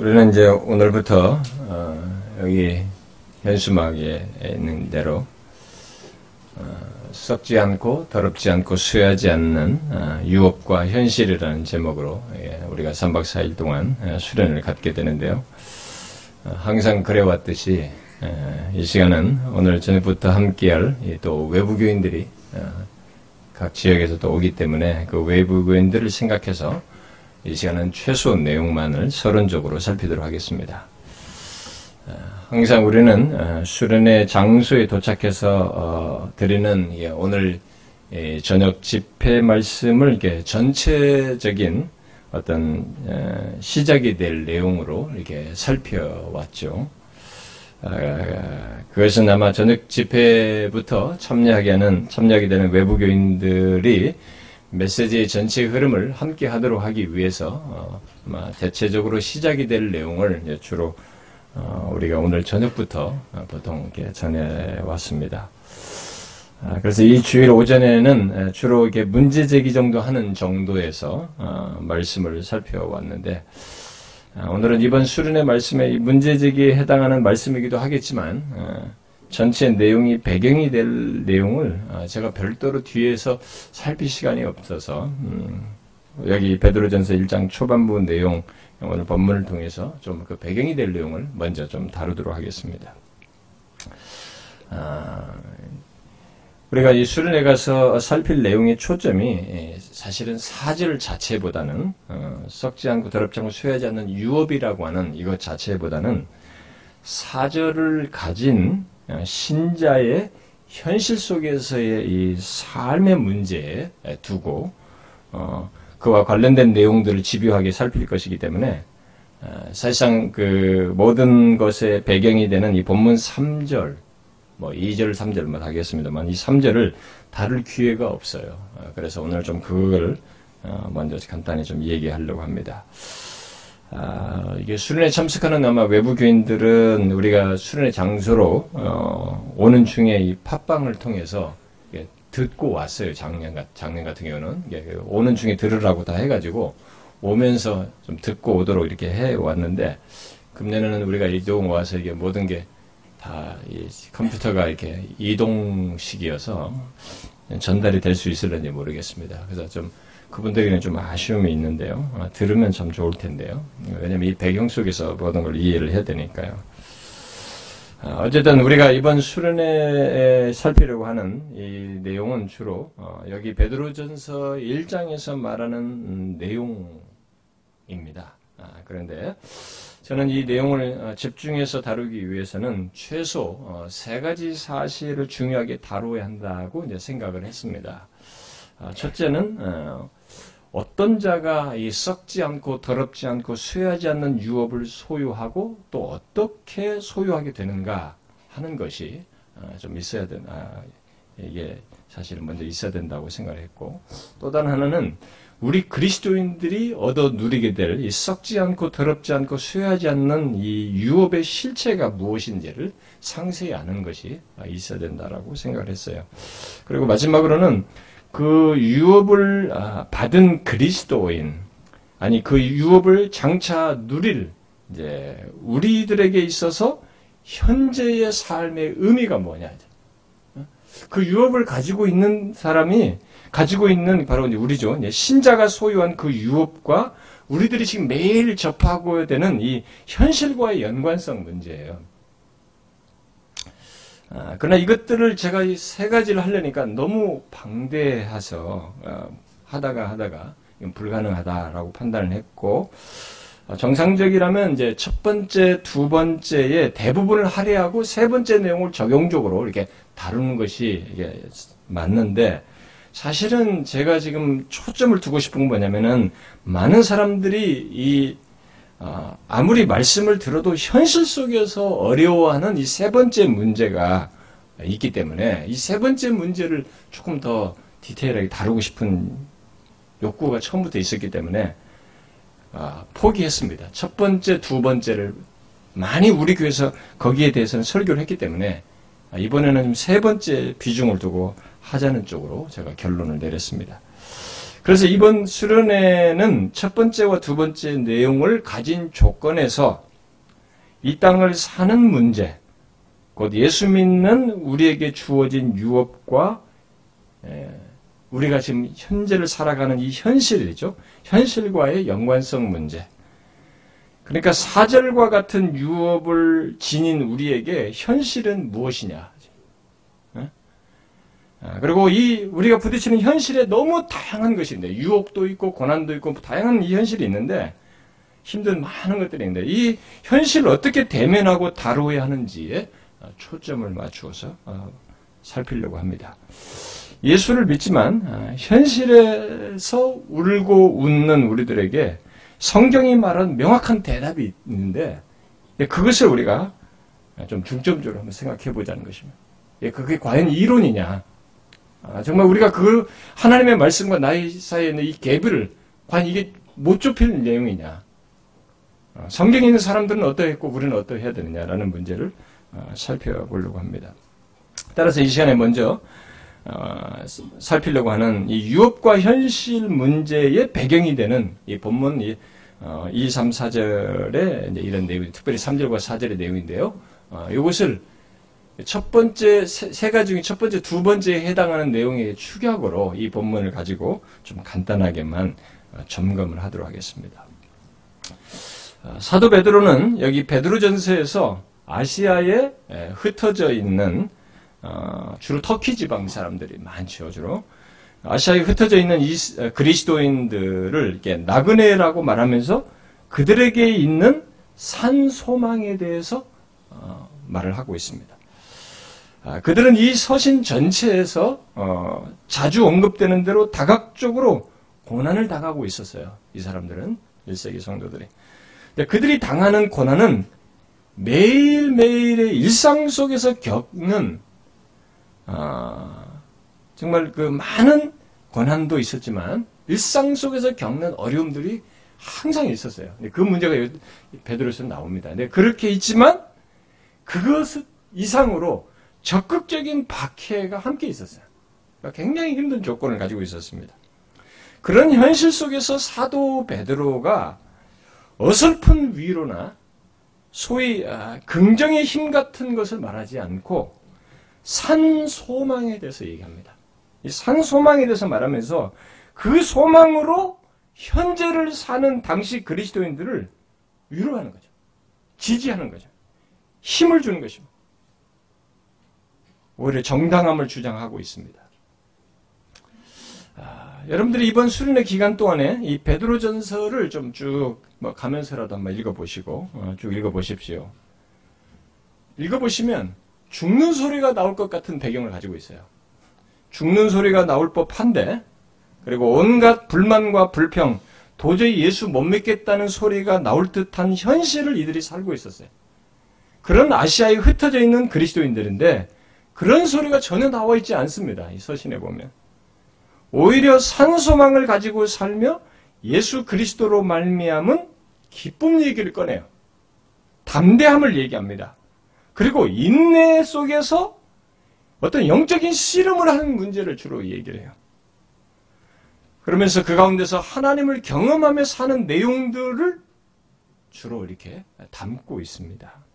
우리는 이제 오늘부터 어, 여기 현수막에 있는 대로 어, 썩지 않고 더럽지 않고 수여하지 않는 어, 유업과 현실이라는 제목으로 예, 우리가 3박 4일 동안 어, 수련을 갖게 되는데요. 어, 항상 그래왔듯이 예, 이 시간은 오늘 저녁부터 함께할 또 외부교인들이 어, 각 지역에서 또 오기 때문에 그 외부교인들을 생각해서 이 시간은 최소 내용만을 서론적으로 살피도록 하겠습니다. 어, 항상 우리는 어, 수련의 장소에 도착해서 어, 드리는 오늘 저녁 집회 말씀을 전체적인 어떤 시작이 될 내용으로 이렇게 살펴왔죠. 그것은 아마 저녁 집회부터 참여하게 하는 참여하게 되는 외부 교인들이 메시지의 전체 흐름을 함께 하도록 하기 위해서 어, 대체적으로 시작이 될 내용을 주로 어, 우리가 오늘 저녁부터 어, 보통 이렇게 전해 왔습니다. 아, 그래서 이 주일 오전에는 주로 이렇게 문제 제기 정도 하는 정도에서 어, 말씀을 살펴왔는데 아, 오늘은 이번 수련의 말씀에 문제 제기에 해당하는 말씀이기도 하겠지만 어, 전체 내용이 배경이 될 내용을 아, 제가 별도로 뒤에서 살필 시간이 없어서 음, 여기 베드로전서 1장 초반부 내용 오늘 본문을 통해서 좀 그 배경이 될 내용을 먼저 좀 다루도록 하겠습니다. 아, 우리가 이 수련회 가서 살필 내용의 초점이 예, 사실은 사절 자체보다는 어, 썩지 않고 더럽지 않고 쇠하지 않는 유업이라고 하는 이것 자체보다는 사절을 가진 어, 신자의 현실 속에서의 이 삶의 문제에 두고 어, 그와 관련된 내용들을 집요하게 살필 것이기 때문에 어, 사실상 그 모든 것의 배경이 되는 이 본문 3절, 뭐 2절, 3절 뭐 하겠습니다만 이 3절을 다룰 기회가 없어요. 어, 그래서 오늘 좀 그걸 어, 먼저 간단히 좀 얘기하려고 합니다. 아, 이게 수련회 참석하는 아마 외부 교인들은 우리가 수련회 장소로 어, 오는 중에 이 팟빵을 통해서 듣고 왔어요. 작년, 작년 같은 경우는 오는 중에 들으라고 다 해가지고 오면서 좀 듣고 오도록 이렇게 해 왔는데 금년에는 우리가 이동 와서 이게 모든 게 다 컴퓨터가 이렇게 이동식이어서 전달이 될 수 있을런지 모르겠습니다. 그래서 좀 그분들에게는 좀 아쉬움이 있는데요. 아, 들으면 참 좋을 텐데요. 왜냐면 이 배경 속에서 모든 걸 이해를 해야 되니까요. 아, 어쨌든 우리가 이번 수련회에 살피려고 하는 이 내용은 주로 어, 여기 베드로전서 1장에서 말하는 음, 내용입니다. 아, 그런데 저는 이 내용을 어, 집중해서 다루기 위해서는 최소 어, 세 가지 사실을 중요하게 다루어야 한다고 생각을 했습니다. 첫째는 어떤 자가 이 썩지 않고 더럽지 않고 쇠하지 않는 유업을 소유하고 또 어떻게 소유하게 되는가 하는 것이 어, 좀 있어야 된다. 아, 이게 사실은 먼저 있어야 된다고 생각을 했고 또 다른 하나는 우리 그리스도인들이 얻어 누리게 될 이 썩지 않고 더럽지 않고 쇠하지 않는 이 유업의 실체가 무엇인지를 상세히 아는 것이 있어야 된다라고 생각을 했어요. 그리고 마지막으로는 그 유업을 아, 받은 그리스도인 아니 그 유업을 장차 누릴 이제 우리들에게 있어서 현재의 삶의 의미가 뭐냐 그 유업을 가지고 있는 사람이 가지고 있는 바로 우리죠 신자가 소유한 그 유업과 우리들이 지금 매일 접하고 되는 이 현실과의 연관성 문제예요. 아, 그러나 이것들을 제가 이 세 가지를 하려니까 너무 방대해서 어, 하다가 하다가 불가능하다라고 판단을 했고 어, 정상적이라면 이제 첫 번째, 두 번째의 대부분을 할애하고 세 번째 내용을 적용적으로 이렇게 다루는 것이 이게 맞는데 사실은 제가 지금 초점을 두고 싶은 건 뭐냐면은 많은 사람들이 이 어, 아무리 말씀을 들어도 현실 속에서 어려워하는 이 세 번째 문제가 있기 때문에 이 세 번째 문제를 조금 더 디테일하게 다루고 싶은 욕구가 처음부터 있었기 때문에 아, 포기했습니다. 첫 번째, 두 번째를 많이 우리 교회에서 거기에 대해서는 설교를 했기 때문에 아, 이번에는 세 번째 비중을 두고 하자는 쪽으로 제가 결론을 내렸습니다. 그래서 이번 수련회는 첫 번째와 두 번째 내용을 가진 조건에서 이 땅을 사는 문제, 곧 예수 믿는 우리에게 주어진 유업과 우리가 지금 현재를 살아가는 이 현실이죠. 현실과의 연관성 문제. 그러니까 사절과 같은 유업을 지닌 우리에게 현실은 무엇이냐. 아, 그리고 이 우리가 부딪히는 현실에 너무 다양한 것인데 유혹도 있고 고난도 있고 다양한 이 현실이 있는데 힘든 많은 것들이 있는데 이 현실을 어떻게 대면하고 다루어야 하는지에 초점을 맞추어서 어, 살피려고 합니다. 예수를 믿지만 아, 현실에서 울고 웃는 우리들에게 성경이 말한 명확한 대답이 있는데 예, 그것을 우리가 좀 중점적으로 한번 생각해 보자는 것입니다. 예, 그게 과연 이론이냐? 아, 정말 우리가 그 하나님의 말씀과 나의 사이에 있는 이 갭을 과연 이게 못 좁힐 내용이냐? 아, 성경에 있는 사람들은 어떠했고 우리는 어떠해야 되느냐라는 문제를 살펴보려고 합니다. 따라서 이 시간에 먼저 어, 살피려고 하는 이 유업과 현실 문제의 배경이 되는 이 본문 이, 어, 2, 3, 4절의 이런 내용, 특별히 3절과 4절의 내용인데요. 어, 이것을 첫 번째 세, 세 가지 중에 첫 번째, 두 번째에 해당하는 내용의 축약으로 이 본문을 가지고 좀 간단하게만 어, 점검을 하도록 하겠습니다. 어, 사도 베드로는 여기 베드로전서에서 아시아에 흩어져 있는 어, 주로 터키 지방 사람들이 많죠, 주로. 아시아에 흩어져 있는 이 그리스도인들을 이렇게 나그네라고 말하면서 그들에게 있는 산 소망에 대해서 어, 말을 하고 있습니다. 아, 그들은 이 서신 전체에서 어, 자주 언급되는 대로 다각적으로 고난을 당하고 있었어요. 이 사람들은 1세기 성도들이. 그들이 당하는 고난은 매일매일의 일상 속에서 겪는 아, 정말 그 많은 고난도 있었지만 일상 속에서 겪는 어려움들이 항상 있었어요. 그 문제가 베드로서 나옵니다. 근 그렇게 있지만 그것 이상으로 적극적인 박해가 함께 있었어요. 그러니까 굉장히 힘든 조건을 가지고 있었습니다. 그런 현실 속에서 사도 베드로가 어설픈 위로나 소위 아, 긍정의 힘 같은 것을 말하지 않고 산 소망에 대해서 얘기합니다. 이 산 소망에 대해서 말하면서 그 소망으로 현재를 사는 당시 그리스도인들을 위로하는 거죠. 지지하는 거죠. 힘을 주는 것입니다. 오히려 정당함을 주장하고 있습니다. 아, 여러분들이 이번 수련회 기간 동안에 이 베드로전서를 좀 쭉 뭐 가면서라도 한번 읽어보시고 어, 쭉 읽어보십시오. 읽어보시면 죽는 소리가 나올 것 같은 배경을 가지고 있어요. 죽는 소리가 나올 법한데, 그리고 온갖 불만과 불평, 도저히 예수 못 믿겠다는 소리가 나올 듯한 현실을 이들이 살고 있었어요. 그런 아시아에 흩어져 있는 그리스도인들인데, 그런 소리가 전혀 나와 있지 않습니다. 이 서신에 보면. 오히려 산소망을 가지고 살며 예수 그리스도로 말미암은 기쁨 얘기를 꺼내요. 담대함을 얘기합니다. 그리고 인내 속에서 어떤 영적인 씨름을 하는 문제를 주로 얘기를 해요. 그러면서 그 가운데서 하나님을 경험하며 사는 내용들을 주로 이렇게 담고 있습니다.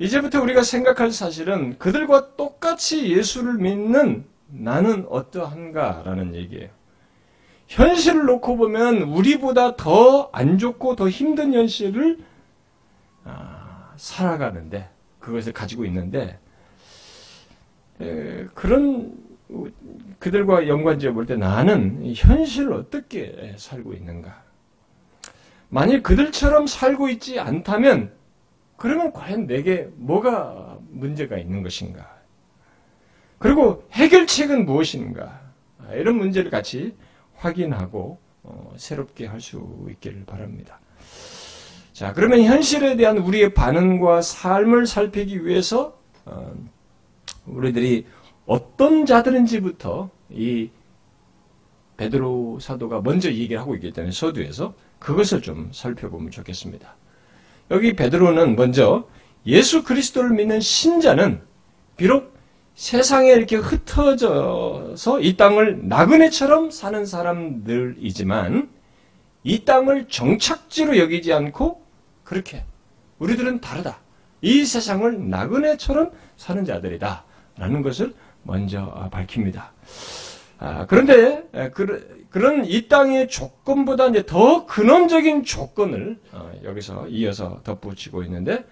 이제부터 우리가 생각할 사실은 그들과 똑같이 예수를 믿는 나는 어떠한가라는 얘기예요. 현실을 놓고 보면 우리보다 더 안 좋고 더 힘든 현실을 아, 살아가는데 그것을 가지고 있는데 에, 그런 그들과 연관지어 볼 때 나는 현실을 어떻게 살고 있는가? 만일 그들처럼 살고 있지 않다면 그러면 과연 내게 뭐가 문제가 있는 것인가? 그리고 해결책은 무엇인가? 이런 문제를 같이 확인하고 어, 새롭게 할 수 있기를 바랍니다. 자, 그러면 현실에 대한 우리의 반응과 삶을 살피기 위해서 어, 우리들이 어떤 자들인지부터 이 베드로 사도가 먼저 얘기를 하고 있기 때문에 서두에서 그것을 좀 살펴보면 좋겠습니다. 여기 베드로는 먼저 예수 그리스도를 믿는 신자는 비록 세상에 이렇게 흩어져서 이 땅을 나그네처럼 사는 사람들이지만 이 땅을 정착지로 여기지 않고 그렇게 우리들은 다르다. 이 세상을 나그네처럼 사는 자들이다. 라는 것을 먼저 밝힙니다. 아, 그런데 그, 런 이 땅의 조건보다 이제 더 근원적인 조건을 어, 여기서 이어서 덧붙이고 있는데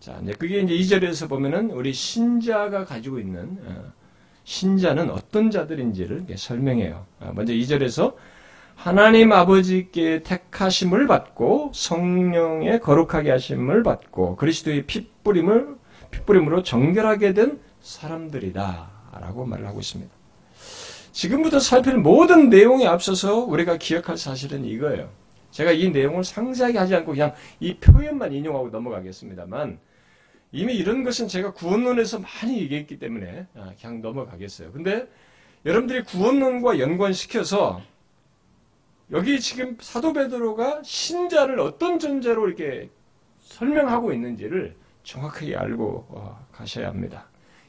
자, 이제 그게 이제 2절에서 보면은 우리 신자가 가지고 있는 어, 신자는 어떤 자들인지를 설명해요. 아, 먼저 2절에서 하나님 아버지께 택하심을 받고 성령의 거룩하게 하심을 받고 그리스도의 핏뿌림을 핏뿌림으로 정결하게 된 사람들이다라고 말을 하고 있습니다. 지금부터 살필 모든 내용에 앞서서 우리가 기억할 사실은 이거예요. 제가 이 내용을 상세하게 하지 않고 그냥 이 표현만 인용하고 넘어가겠습니다만 이미 이런 것은 제가 구원론에서 많이 얘기했기 때문에 아, 그냥 넘어가겠어요. 근데 여러분들이 구원론과 연관시켜서 여기 지금 사도 베드로가 신자를 어떤 존재로 이렇게 설명하고 있는지를 정확하게 알고 어, 가셔야 합니다.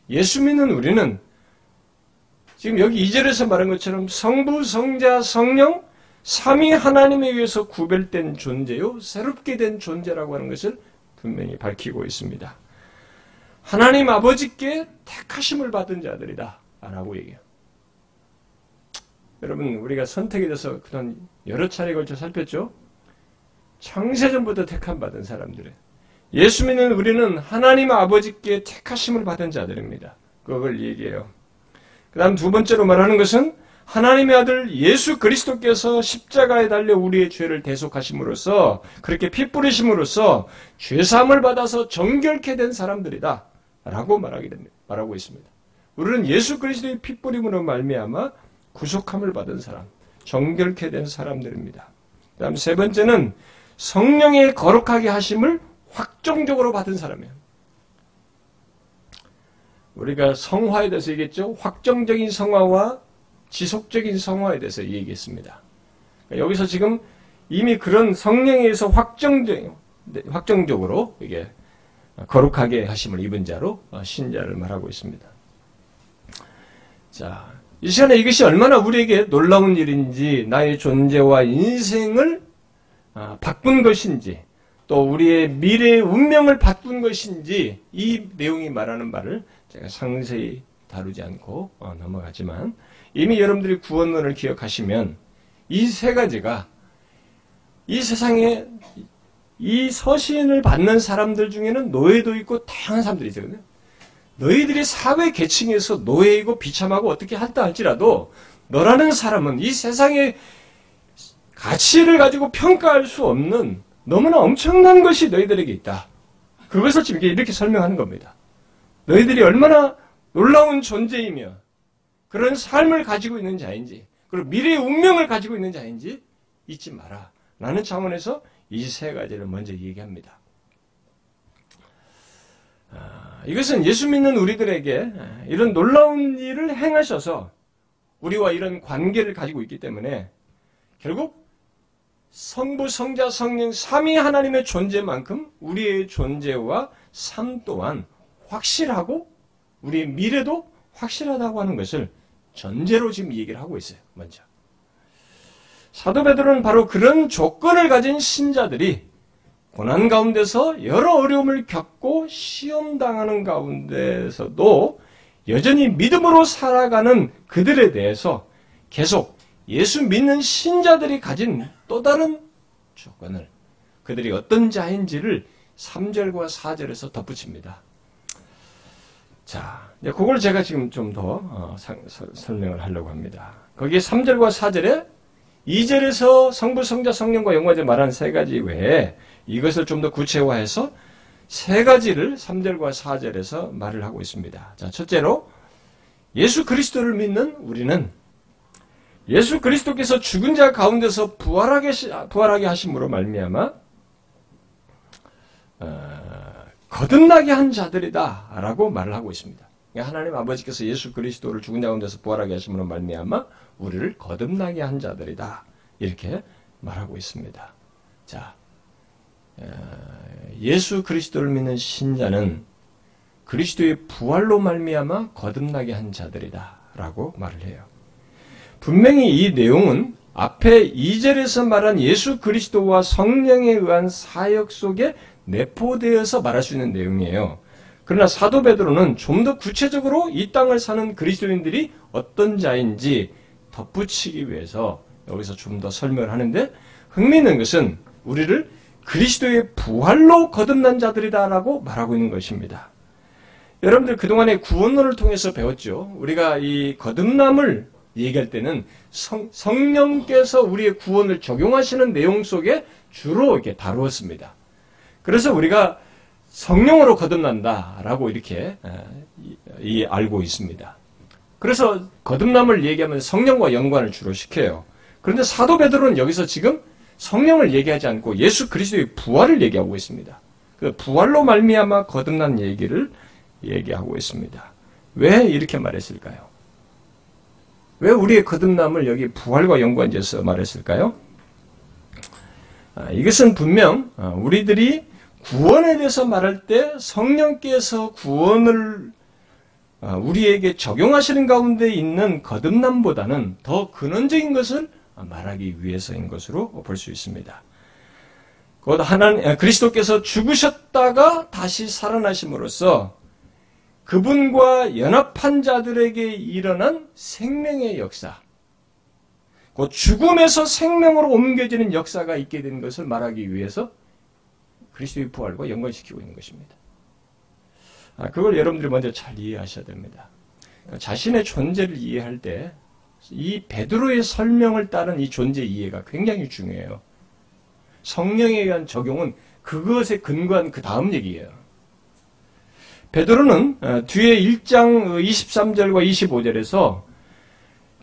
예수 믿는 우리는 지금 여기 2절에서 말한 것처럼 성부, 성자, 성령, 삼위 하나님에 의해서 구별된 존재요, 새롭게 된 존재라고 하는 것을 분명히 밝히고 있습니다. 하나님 아버지께 택하심을 받은 자들이다. 라고 얘기해요. 여러분 우리가 선택에 대해서 그런 여러 차례 걸쳐 살폈죠. 창세전부터 택함 받은 사람들은 예수 믿는 우리는 하나님 아버지께 택하심을 받은 자들입니다. 그걸 얘기해요. 그 다음 두 번째로 말하는 것은 하나님의 아들 예수 그리스도께서 십자가에 달려 우리의 죄를 대속하심으로써 그렇게 피 뿌리심으로써 죄사함을 받아서 정결케 된 사람들이다. 라고 말하게 됩니다. 말하고 있습니다. 우리는 예수 그리스도의 피 뿌림으로 말미암아 구속함을 받은 사람, 정결케 된 사람들입니다. 그 다음 세 번째는 성령의 거룩하게 하심을 확정적으로 받은 사람이에요. 우리가 성화에 대해서 얘기했죠. 확정적인 성화와 지속적인 성화에 대해서 얘기했습니다. 여기서 지금 이미 그런 성령에 의해서 확정적, 확정적으로 이게 거룩하게 하심을 입은 자로 신자를 말하고 있습니다. 자, 이 시간에 이것이 얼마나 우리에게 놀라운 일인지, 나의 존재와 인생을 아, 바꾼 것인지, 또 우리의 미래의 운명을 바꾼 것인지, 이 내용이 말하는 바를 제가 상세히 다루지 않고 어, 넘어가지만, 이미 여러분들이 구원론을 기억하시면, 이 세 가지가 이 세상에 이 서신을 받는 사람들 중에는 노예도 있고 다양한 사람들이 있거든요. 너희들이 사회 계층에서 노예이고 비참하고 어떻게 한다 할지라도 너라는 사람은 이 세상의 가치를 가지고 평가할 수 없는 너무나 엄청난 것이 너희들에게 있다. 그것을 지금 이렇게 설명하는 겁니다. 너희들이 얼마나 놀라운 존재이며 그런 삶을 가지고 있는 자인지 그리고 미래의 운명을 가지고 있는 자인지 잊지 마라. 라는 차원에서 이 세 가지를 먼저 얘기합니다. 아, 이것은 예수 믿는 우리들에게 이런 놀라운 일을 행하셔서 우리와 이런 관계를 가지고 있기 때문에 결국 성부, 성자, 성령, 삼위 하나님의 존재만큼 우리의 존재와 삶 또한 확실하고 우리의 미래도 확실하다고 하는 것을 전제로 지금 얘기를 하고 있어요. 먼저. 사도 베드로는 바로 그런 조건을 가진 신자들이 고난 가운데서 여러 어려움을 겪고 시험 당하는 가운데서도 여전히 믿음으로 살아가는 그들에 대해서 계속 예수 믿는 신자들이 가진 또 다른 조건을 그들이 어떤 자인지를 3절과 4절에서 덧붙입니다. 자, 그걸 제가 지금 좀더 어, 설명을 하려고 합니다. 거기 3절과 4절에 2절에서 성부, 성자, 성령과 영화제 말한 세 가지 외에 이것을 좀 더 구체화해서 세 가지를 3절과 4절에서 말을 하고 있습니다. 자, 첫째로 예수 그리스도를 믿는 우리는 예수 그리스도께서 죽은 자 가운데서 부활하게 부활하게 하심으로 말미암아 어, 거듭나게 한 자들이다 라고 말을 하고 있습니다. 그러니까 하나님 아버지께서 예수 그리스도를 죽은 자 가운데서 부활하게 하심으로 말미암아 우리를 거듭나게 한 자들이다 이렇게 말하고 있습니다. 자, 예수 그리스도를 믿는 신자는 그리스도의 부활로 말미암아 거듭나게 한 자들이다라고 말을 해요. 분명히 이 내용은 앞에 2절에서 말한 예수 그리스도와 성령에 의한 사역 속에 내포되어서 말할 수 있는 내용이에요. 그러나 사도 베드로는 좀 더 구체적으로 이 땅을 사는 그리스도인들이 어떤 자인지 덧붙이기 위해서 여기서 좀 더 설명을 하는데 흥미있는 것은 우리를 그리스도의 부활로 거듭난 자들이다라고 말하고 있는 것입니다. 여러분들 그동안에 구원론을 통해서 배웠죠. 우리가 이 거듭남을 얘기할 때는 성, 성령께서 우리의 구원을 적용하시는 내용 속에 주로 이렇게 다루었습니다. 그래서 우리가 성령으로 거듭난다라고 이렇게 알고 있습니다. 그래서 거듭남을 얘기하면 성령과 연관을 주로 시켜요. 그런데 사도 베드로는 여기서 지금 성령을 얘기하지 않고 예수 그리스도의 부활을 얘기하고 있습니다. 그 부활로 말미암아 거듭난 얘기를 얘기하고 있습니다. 왜 이렇게 말했을까요? 왜 우리의 거듭남을 여기 부활과 연관지어서 말했을까요? 아, 이것은 분명 아, 우리들이 구원에 대해서 말할 때 성령께서 구원을 아, 우리에게 적용하시는 가운데 있는 거듭남보다는 더 근원적인 것을 말하기 위해서인 것으로 볼 수 있습니다. 곧 하나님 그리스도께서 죽으셨다가 다시 살아나심으로써 그분과 연합한 자들에게 일어난 생명의 역사, 곧 죽음에서 생명으로 옮겨지는 역사가 있게 된 것을 말하기 위해서 그리스도의 부활과 연관시키고 있는 것입니다. 아, 그걸 여러분들이 먼저 잘 이해하셔야 됩니다. 자신의 존재를 이해할 때 이 베드로의 설명을 따른 이 존재 이해가 굉장히 중요해요. 성령에 의한 적용은 그것에 근거한 그 다음 얘기예요. 베드로는 어, 뒤에 1장 23절과 25절에서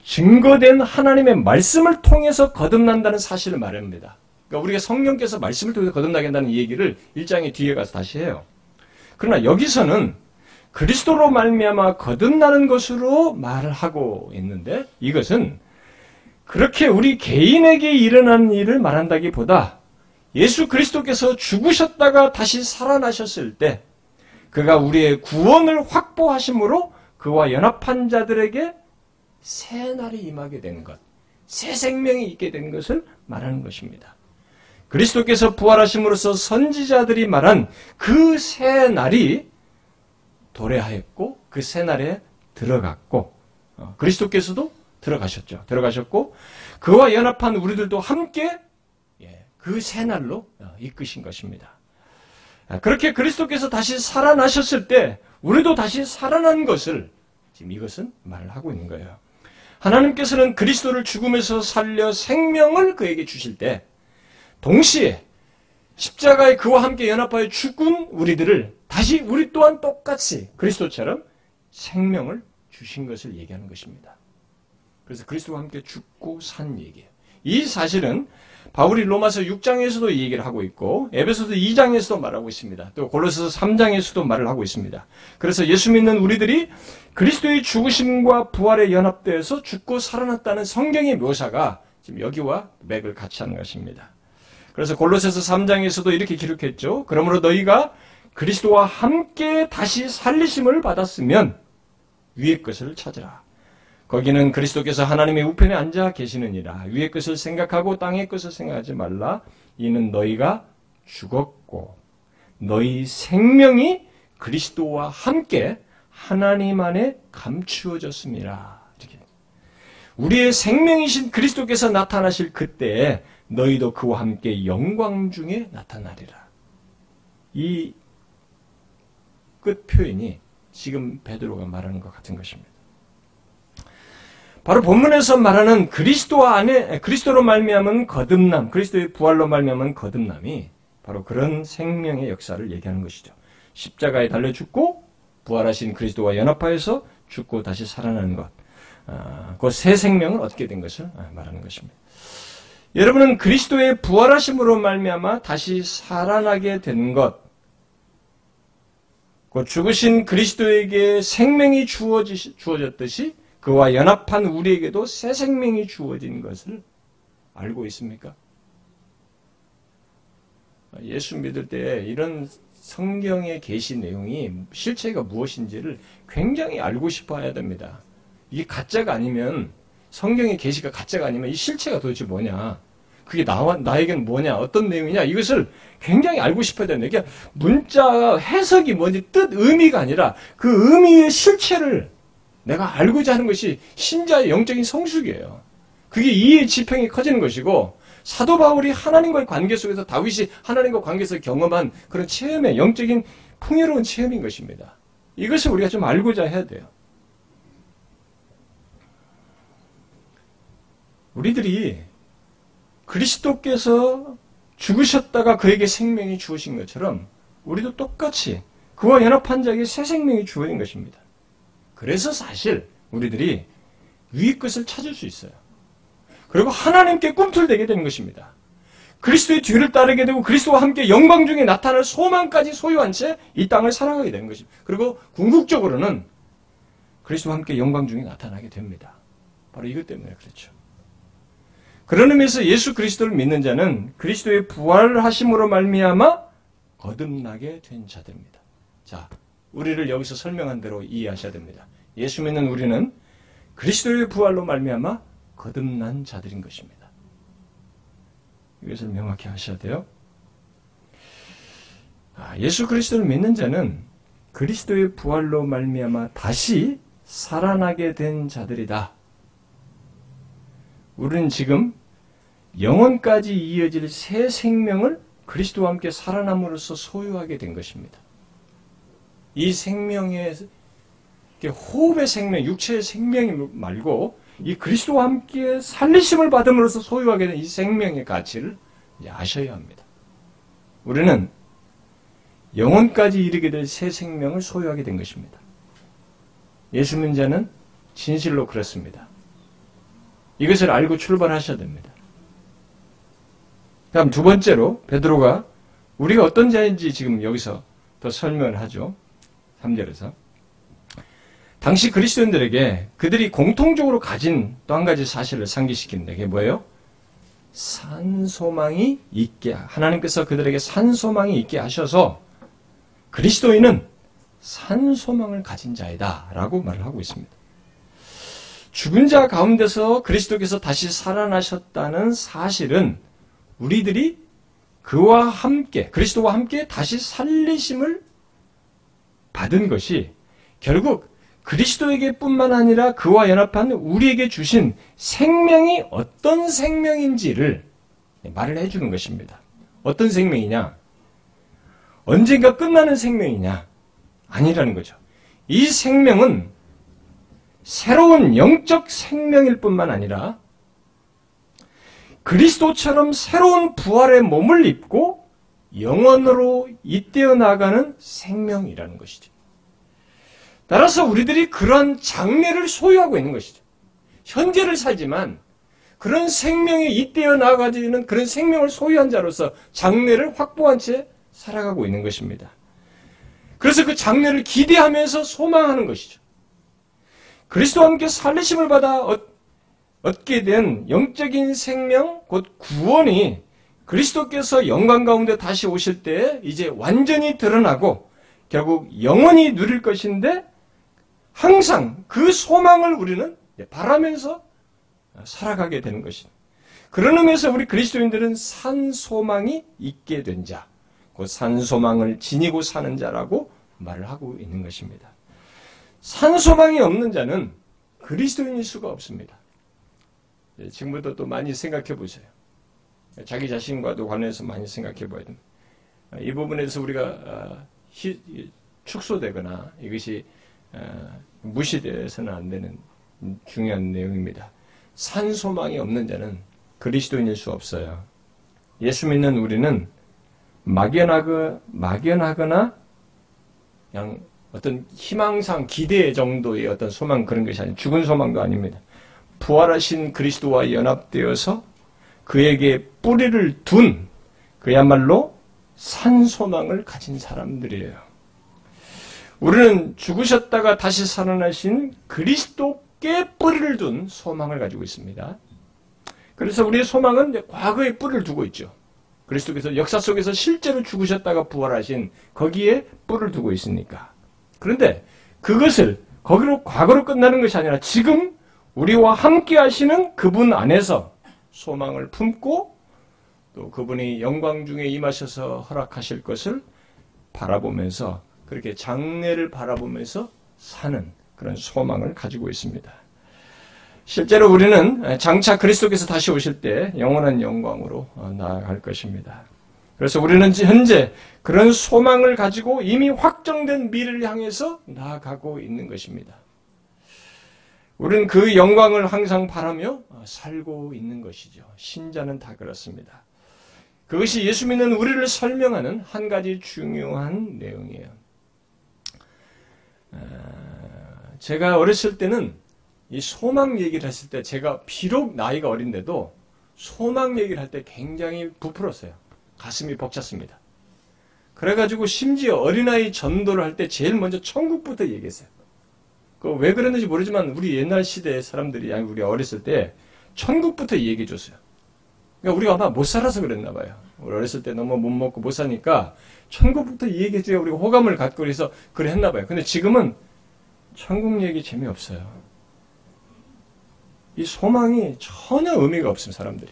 증거된 하나님의 말씀을 통해서 거듭난다는 사실을 말합니다. 그러니까 우리가 성령께서 말씀을 통해서 거듭나게 한다는 얘기를 1장의 뒤에 가서 다시 해요. 그러나 여기서는 그리스도로 말미암아 거듭나는 것으로 말을 하고 있는데 이것은 그렇게 우리 개인에게 일어난 일을 말한다기보다 예수 그리스도께서 죽으셨다가 다시 살아나셨을 때 그가 우리의 구원을 확보하심으로 그와 연합한 자들에게 새 날이 임하게 된 것, 새 생명이 있게 된 것을 말하는 것입니다. 그리스도께서 부활하심으로써 선지자들이 말한 그 새 날이 도래하였고 그 새 날에 들어갔고 어, 그리스도께서도 들어가셨죠. 들어가셨고 그와 연합한 우리들도 함께 예, 그새 날로 어, 이끄신 것입니다. 아, 그렇게 그리스도께서 다시 살아나셨을 때 우리도 다시 살아난 것을 지금 이것은 말을 하고 있는 거예요. 하나님께서는 그리스도를 죽음에서 살려 생명을 그에게 주실 때 동시에 십자가에 그와 함께 연합하여 죽은 우리들을 다시 우리 또한 똑같이 그리스도처럼 생명을 주신 것을 얘기하는 것입니다. 그래서 그리스도와 함께 죽고 산 얘기예요. 이 사실은 바울이 로마서 6장에서도 이 얘기를 하고 있고 에베소서 2장에서도 말하고 있습니다. 또 골로새서 3장에서도 말을 하고 있습니다. 그래서 예수 믿는 우리들이 그리스도의 죽으심과 부활에 연합되어서 죽고 살아났다는 성경의 묘사가 지금 여기와 맥을 같이 하는 것입니다. 그래서 골로새서 3장에서도 이렇게 기록했죠. 그러므로 너희가 그리스도와 함께 다시 살리심을 받았으면 위의 것을 찾으라. 거기는 그리스도께서 하나님의 우편에 앉아 계시느니라. 위의 것을 생각하고 땅의 것을 생각하지 말라. 이는 너희가 죽었고 너희 생명이 그리스도와 함께 하나님 안에 감추어졌습니다. 우리의 생명이신 그리스도께서 나타나실 그때에 너희도 그와 함께 영광 중에 나타나리라. 이 끝 표현이 지금 베드로가 말하는 것 같은 것입니다. 바로 본문에서 말하는 그리스도 안에 그리스도로 말미암은 거듭남, 그리스도의 부활로 말미암은 거듭남이 바로 그런 생명의 역사를 얘기하는 것이죠. 십자가에 달려 죽고 부활하신 그리스도와 연합하여서 죽고 다시 살아나는 것, 아, 그새 생명을 얻게 된 것을 말하는 것입니다. 여러분은 그리스도의 부활하심으로 말미암아 다시 살아나게 된 것, 그 죽으신 그리스도에게 생명이 주어졌듯이 그와 연합한 우리에게도 새 생명이 주어진 것을 알고 있습니까? 예수 믿을 때 이런 성경의 계시 내용이 실체가 무엇인지를 굉장히 알고 싶어 해야 됩니다. 이게 가짜가 아니면 성경의 계시가 가짜가 아니면 이 실체가 도대체 뭐냐? 그게 나와 나에게는 뭐냐? 어떤 내용이냐? 이것을 굉장히 알고 싶어야 되는데 이게 문자 해석이 뭔지 뜻 의미가 아니라 그 의미의 실체를 내가 알고자 하는 것이 신자의 영적인 성숙이에요. 그게 이해 지평이 커지는 것이고 사도 바울이 하나님과의 관계 속에서 다윗이 하나님과 관계에서 경험한 그런 체험의 영적인 풍요로운 체험인 것입니다. 이것을 우리가 좀 알고자 해야 돼요. 우리들이 그리스도께서 죽으셨다가 그에게 생명이 주어진 것처럼 우리도 똑같이 그와 연합한 자에게 새 생명이 주어진 것입니다. 그래서 사실 우리들이 위의 것을 찾을 수 있어요. 그리고 하나님께 꿈틀대게 되는 것입니다. 그리스도의 뒤를 따르게 되고 그리스도와 함께 영광 중에 나타날 소망까지 소유한 채 이 땅을 살아가게 되는 것입니다. 그리고 궁극적으로는 그리스도와 함께 영광 중에 나타나게 됩니다. 바로 이것 때문에 그렇죠. 그런 의미에서 예수 그리스도를 믿는 자는 그리스도의 부활하심으로 말미암아 거듭나게 된 자들입니다. 자, 우리를 여기서 설명한 대로 이해하셔야 됩니다. 예수 믿는 우리는 그리스도의 부활로 말미암아 거듭난 자들인 것입니다. 이것을 명확히 하셔야 돼요. 아, 예수 그리스도를 믿는 자는 그리스도의 부활로 말미암아 다시 살아나게 된 자들이다. 우리는 지금 영원까지 이어질 새 생명을 그리스도와 함께 살아남으로써 소유하게 된 것입니다. 이 생명의 호흡의 생명, 육체의 생명 말고 이 그리스도와 함께 살리심을 받음으로써 소유하게 된 이 생명의 가치를 아셔야 합니다. 우리는 영혼까지 이르게 될 새 생명을 소유하게 된 것입니다. 예수 믿자는 진실로 그렇습니다. 이것을 알고 출발하셔야 됩니다. 다음 두 번째로 베드로가 우리가 어떤 자인지 지금 여기서 더 설명을 하죠. 3절에서 당시 그리스도인들에게 그들이 공통적으로 가진 또 한 가지 사실을 상기시키는데 그게 뭐예요? 산소망이 있게 하나님께서 그들에게 산소망이 있게 하셔서 그리스도인은 산소망을 가진 자이다라고 말을 하고 있습니다. 죽은 자 가운데서 그리스도께서 다시 살아나셨다는 사실은 우리들이 그와 함께 그리스도와 함께 다시 살리심을 받은 것이 결국 그리스도에게뿐만 아니라 그와 연합한 우리에게 주신 생명이 어떤 생명인지를 말을 해주는 것입니다. 어떤 생명이냐? 언젠가 끝나는 생명이냐? 아니라는 거죠. 이 생명은 새로운 영적 생명일 뿐만 아니라 그리스도처럼 새로운 부활의 몸을 입고 영원으로 잇대어 나가는 생명이라는 것이죠. 따라서 우리들이 그런 장래를 소유하고 있는 것이죠. 현재를 살지만 그런 생명에 잇대어 나가지는 그런 생명을 소유한 자로서 장래를 확보한 채 살아가고 있는 것입니다. 그래서 그 장래를 기대하면서 소망하는 것이죠. 그리스도와 함께 살리심을 받아 얻게 된 영적인 생명, 곧 구원이 그리스도께서 영광 가운데 다시 오실 때 이제 완전히 드러나고 결국 영원히 누릴 것인데 항상 그 소망을 우리는 바라면서 살아가게 되는 것입니다. 그런 의미에서 우리 그리스도인들은 산 소망이 있게 된 자, 그 산 소망을 지니고 사는 자라고 말을 하고 있는 것입니다. 산 소망이 없는 자는 그리스도인일 수가 없습니다. 예, 지금부터 또 많이 생각해 보세요. 자기 자신과도 관련해서 많이 생각해 봐야 됩니다. 이 부분에서 우리가 아, 축소되거나 이것이 아, 무시되어서는 안 되는 중요한 내용입니다. 산소망이 없는 자는 그리스도인일 수 없어요. 예수 믿는 우리는 막연하거, 막연하거나 그냥 어떤 희망상 기대 정도의 어떤 소망 그런 것이 아니고 죽은 소망도 아닙니다. 부활하신 그리스도와 연합되어서 그에게 뿌리를 둔 그야말로 산 소망을 가진 사람들이에요. 우리는 죽으셨다가 다시 살아나신 그리스도께 뿌리를 둔 소망을 가지고 있습니다. 그래서 우리의 소망은 과거에 뿌리를 두고 있죠. 그리스도께서 역사 속에서 실제로 죽으셨다가 부활하신 거기에 뿔을 두고 있으니까. 그런데 그것을 거기로 과거로 끝나는 것이 아니라 지금 우리와 함께 하시는 그분 안에서 소망을 품고 또 그분이 영광 중에 임하셔서 허락하실 것을 바라보면서 그렇게 장래를 바라보면서 사는 그런 소망을 가지고 있습니다. 실제로 우리는 장차 그리스도께서 다시 오실 때 영원한 영광으로 나아갈 것입니다. 그래서 우리는 현재 그런 소망을 가지고 이미 확정된 미래를 향해서 나아가고 있는 것입니다. 우리는 그 영광을 항상 바라며 살고 있는 것이죠. 신자는 다 그렇습니다. 그것이 예수 믿는 우리를 설명하는 한 가지 중요한 내용이에요. 제가 어렸을 때는 이 소망 얘기를 했을 때 제가 비록 나이가 어린데도 소망 얘기를 할 때 굉장히 부풀었어요. 가슴이 벅찼습니다. 그래가지고 심지어 어린아이 전도를 할 때 제일 먼저 천국부터 얘기했어요. 그 왜 그랬는지 모르지만 우리 옛날 시대 사람들이 아니 우리 어렸을 때 천국부터 얘기해 줬어요. 그러니까 우리가 아마 못 살아서 그랬나 봐요. 우리 어렸을 때 너무 못 먹고 못 사니까 천국부터 얘기해 줘야 우리가 호감을 갖고 그래서 그래 했나 봐요. 근데 지금은 천국 얘기 재미없어요. 이 소망이 전혀 의미가 없습니다, 사람들이.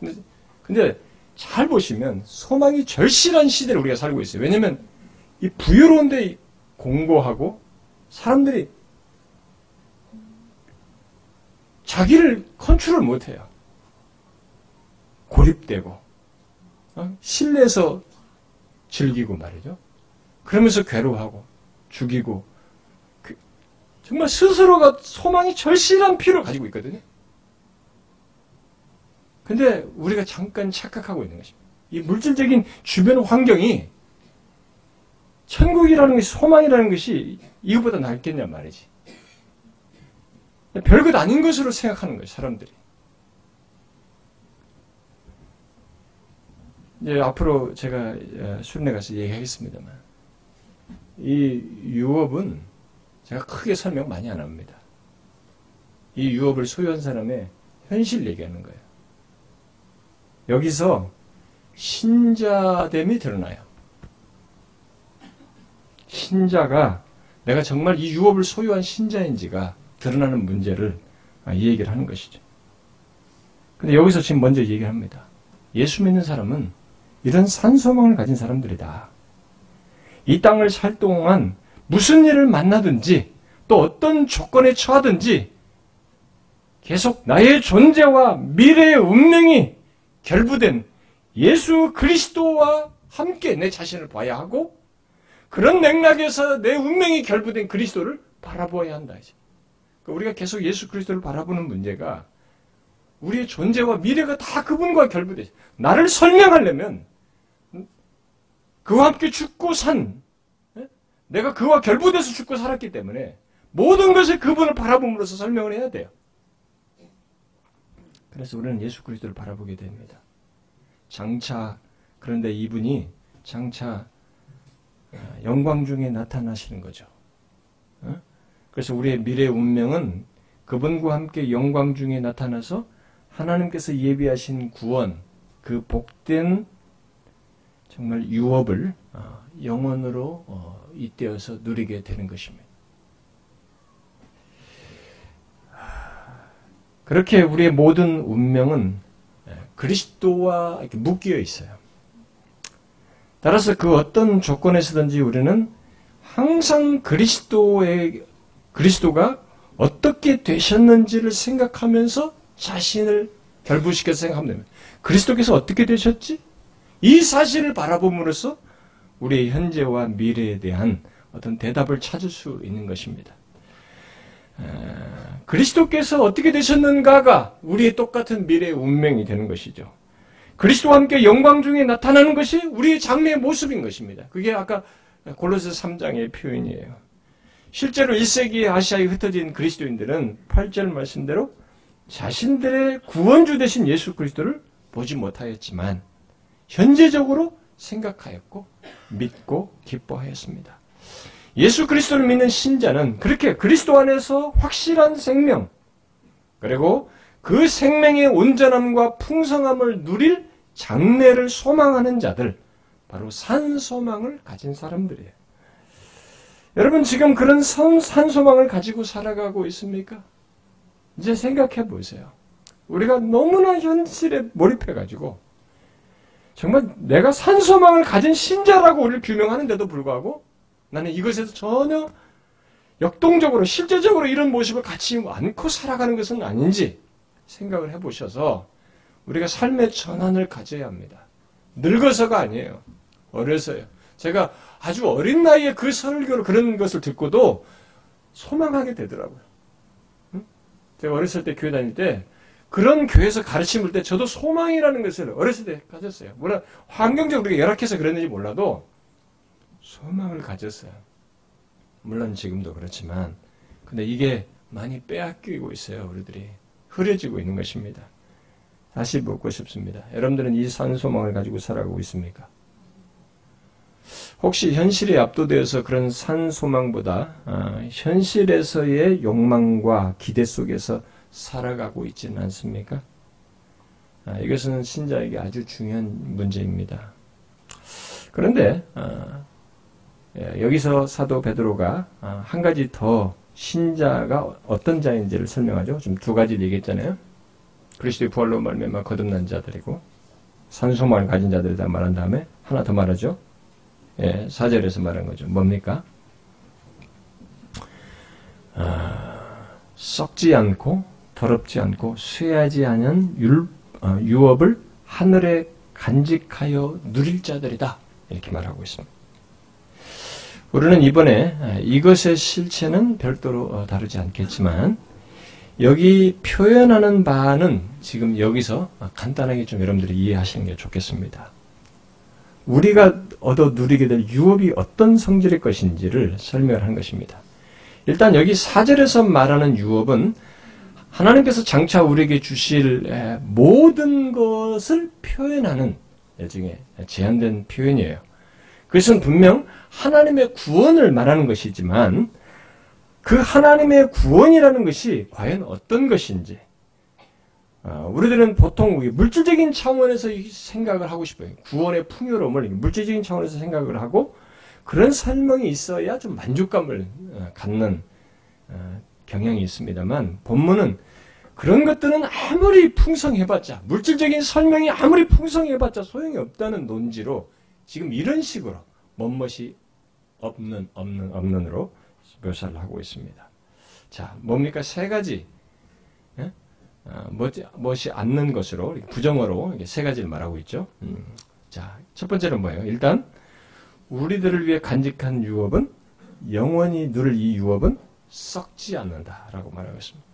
근데, 근데 잘 보시면 소망이 절실한 시대를 우리가 살고 있어요. 왜냐면 이 부유로운데 공고하고 사람들이 자기를 컨트롤 못해요. 고립되고 어? 실내에서 즐기고 말이죠. 그러면서 괴로워하고 죽이고 그, 정말 스스로가 소망이 절실한 필요를 가지고 있거든요. 근데 우리가 잠깐 착각하고 있는 것입니다. 이 물질적인 주변 환경이 천국이라는 것이 소망이라는 것이 이것보다 낫겠냐 말이지. 별것 아닌 것으로 생각하는 거예요, 사람들이. 이제 앞으로 제가 순례 가서 얘기하겠습니다만, 이 유업은 제가 크게 설명 많이 안 합니다. 이 유업을 소유한 사람의 현실 얘기하는 거예요. 여기서 신자됨이 드러나요. 신자가 내가 정말 이 유업을 소유한 신자인지가 드러나는 문제를 아, 이 얘기를 하는 것이죠. 근데 여기서 지금 먼저 얘기를 합니다. 예수 믿는 사람은 이런 산소망을 가진 사람들이다. 이 땅을 살 동안 무슨 일을 만나든지 또 어떤 조건에 처하든지 계속 나의 존재와 미래의 운명이 결부된 예수 그리스도와 함께 내 자신을 봐야 하고 그런 맥락에서 내 운명이 결부된 그리스도를 바라보아야 한다. 이제. 그러니까 우리가 계속 예수 그리스도를 바라보는 문제가 우리의 존재와 미래가 다 그분과 결부돼. 나를 설명하려면 그와 함께 죽고 산 예? 내가 그와 결부돼서 죽고 살았기 때문에 모든 것을 그분을 바라봄으로써 설명을 해야 돼요. 그래서 우리는 예수 그리스도를 바라보게 됩니다. 장차 그런데 이분이 장차 어, 영광 중에 나타나시는 거죠. 어? 그래서 우리의 미래 운명은 그분과 함께 영광 중에 나타나서 하나님께서 예비하신 구원, 그 복된 정말 유업을 어, 영원으로 잇대어서 누리게 되는 것입니다. 그렇게 우리의 모든 운명은 예, 그리스도와 묶여 있어요. 따라서 그 어떤 조건에서든지 우리는 항상 그리스도의 그리스도가 어떻게 되셨는지를 생각하면서 자신을 결부시켜서 생각하면 됩니다. 그리스도께서 어떻게 되셨지? 이 사실을 바라봄으로써 우리의 현재와 미래에 대한 어떤 대답을 찾을 수 있는 것입니다. 그리스도께서 어떻게 되셨는가가 우리의 똑같은 미래의 운명이 되는 것이죠. 그리스도와 함께 영광 중에 나타나는 것이 우리의 장래의 모습인 것입니다. 그게 아까 골로새 3장의 표현이에요. 실제로 1세기 아시아에 흩어진 그리스도인들은 8절 말씀대로 자신들의 구원주 되신 예수 그리스도를 보지 못하였지만 현재적으로 생각하였고 믿고 기뻐하였습니다. 예수 그리스도를 믿는 신자는 그렇게 그리스도 안에서 확실한 생명 그리고 그 생명의 온전함과 풍성함을 누릴 장래를 소망하는 자들, 바로 산 소망을 가진 사람들이에요. 여러분 지금 그런 산소망을 가지고 살아가고 있습니까? 이제 생각해 보세요. 우리가 너무나 현실에 몰입해 가지고 정말 내가 산 소망을 가진 신자라고 우리를 규명하는데도 불구하고 나는 이것에서 전혀 역동적으로 실제적으로 이런 모습을 갖지 않고 살아가는 것은 아닌지 생각을 해보셔서 우리가 삶의 전환을 가져야 합니다. 늙어서가 아니에요. 어려서요. 제가 아주 어린 나이에 그 설교를 그런 것을 듣고도 소망하게 되더라고요. 응? 제가 어렸을 때 교회 다닐 때 그런 교회에서 가르침을 때 저도 소망이라는 것을 어렸을 때 가졌어요. 물론 환경적으로 열악해서 그랬는지 몰라도 소망을 가졌어요. 물론 지금도 그렇지만 근데 이게 많이 빼앗기고 있어요. 우리들이 흐려지고 있는 것입니다. 다시 묻고 싶습니다. 여러분들은 이 산소망을 가지고 살아가고 있습니까? 혹시 현실에 압도되어서 그런 산소망보다 어, 현실에서의 욕망과 기대 속에서 살아가고 있지는 않습니까? 아, 이것은 신자에게 아주 중요한 문제입니다. 그런데 아, 예, 여기서 사도 베드로가 아, 한 가지 더 신자가 어떤 자인지를 설명하죠. 좀두 가지를 얘기했잖아요. 그리스도의 부활로 말미암아 거듭난 자들이고 산소망을 가진 자들이다 말한 다음에 하나 더 말하죠. 예, 사절에서 말한 거죠. 뭡니까? 아, 썩지 않고 더럽지 않고 쇠하지 않은 율, 어, 유업을 하늘에 간직하여 누릴 자들이다. 이렇게 말하고 있습니다. 우리는 이번에 아, 이것의 실체는 별도로 어, 다루지 않겠지만 여기 표현하는 바는 지금 여기서 간단하게 좀 여러분들이 이해하시는 게 좋겠습니다. 우리가 얻어 누리게 될 유업이 어떤 성질의 것인지를 설명을 한 것입니다. 일단 여기 사절에서 말하는 유업은 하나님께서 장차 우리에게 주실 모든 것을 표현하는 일종의 제한된 표현이에요. 그것은 분명 하나님의 구원을 말하는 것이지만 그 하나님의 구원이라는 것이 과연 어떤 것인지 어, 우리들은 보통 물질적인 차원에서 생각을 하고 싶어요. 구원의 풍요로움을 물질적인 차원에서 생각을 하고 그런 설명이 있어야 좀 만족감을 어, 갖는 어, 경향이 있습니다만 본문은 그런 것들은 아무리 풍성해봤자 물질적인 설명이 아무리 풍성해봤자 소용이 없다는 논지로 지금 이런 식으로 멋멋이 없는 없는 없는으로 묘사를 하고 있습니다. 자 뭡니까 세 가지 예? 아, 멋이, 않는 것으로 부정어로 세 가지를 말하고 있죠. 음. 자, 첫 번째는 뭐예요? 일단 우리들을 위해 간직한 유업은 영원히 누릴 이 유업은 썩지 않는다라고 말하고 있습니다.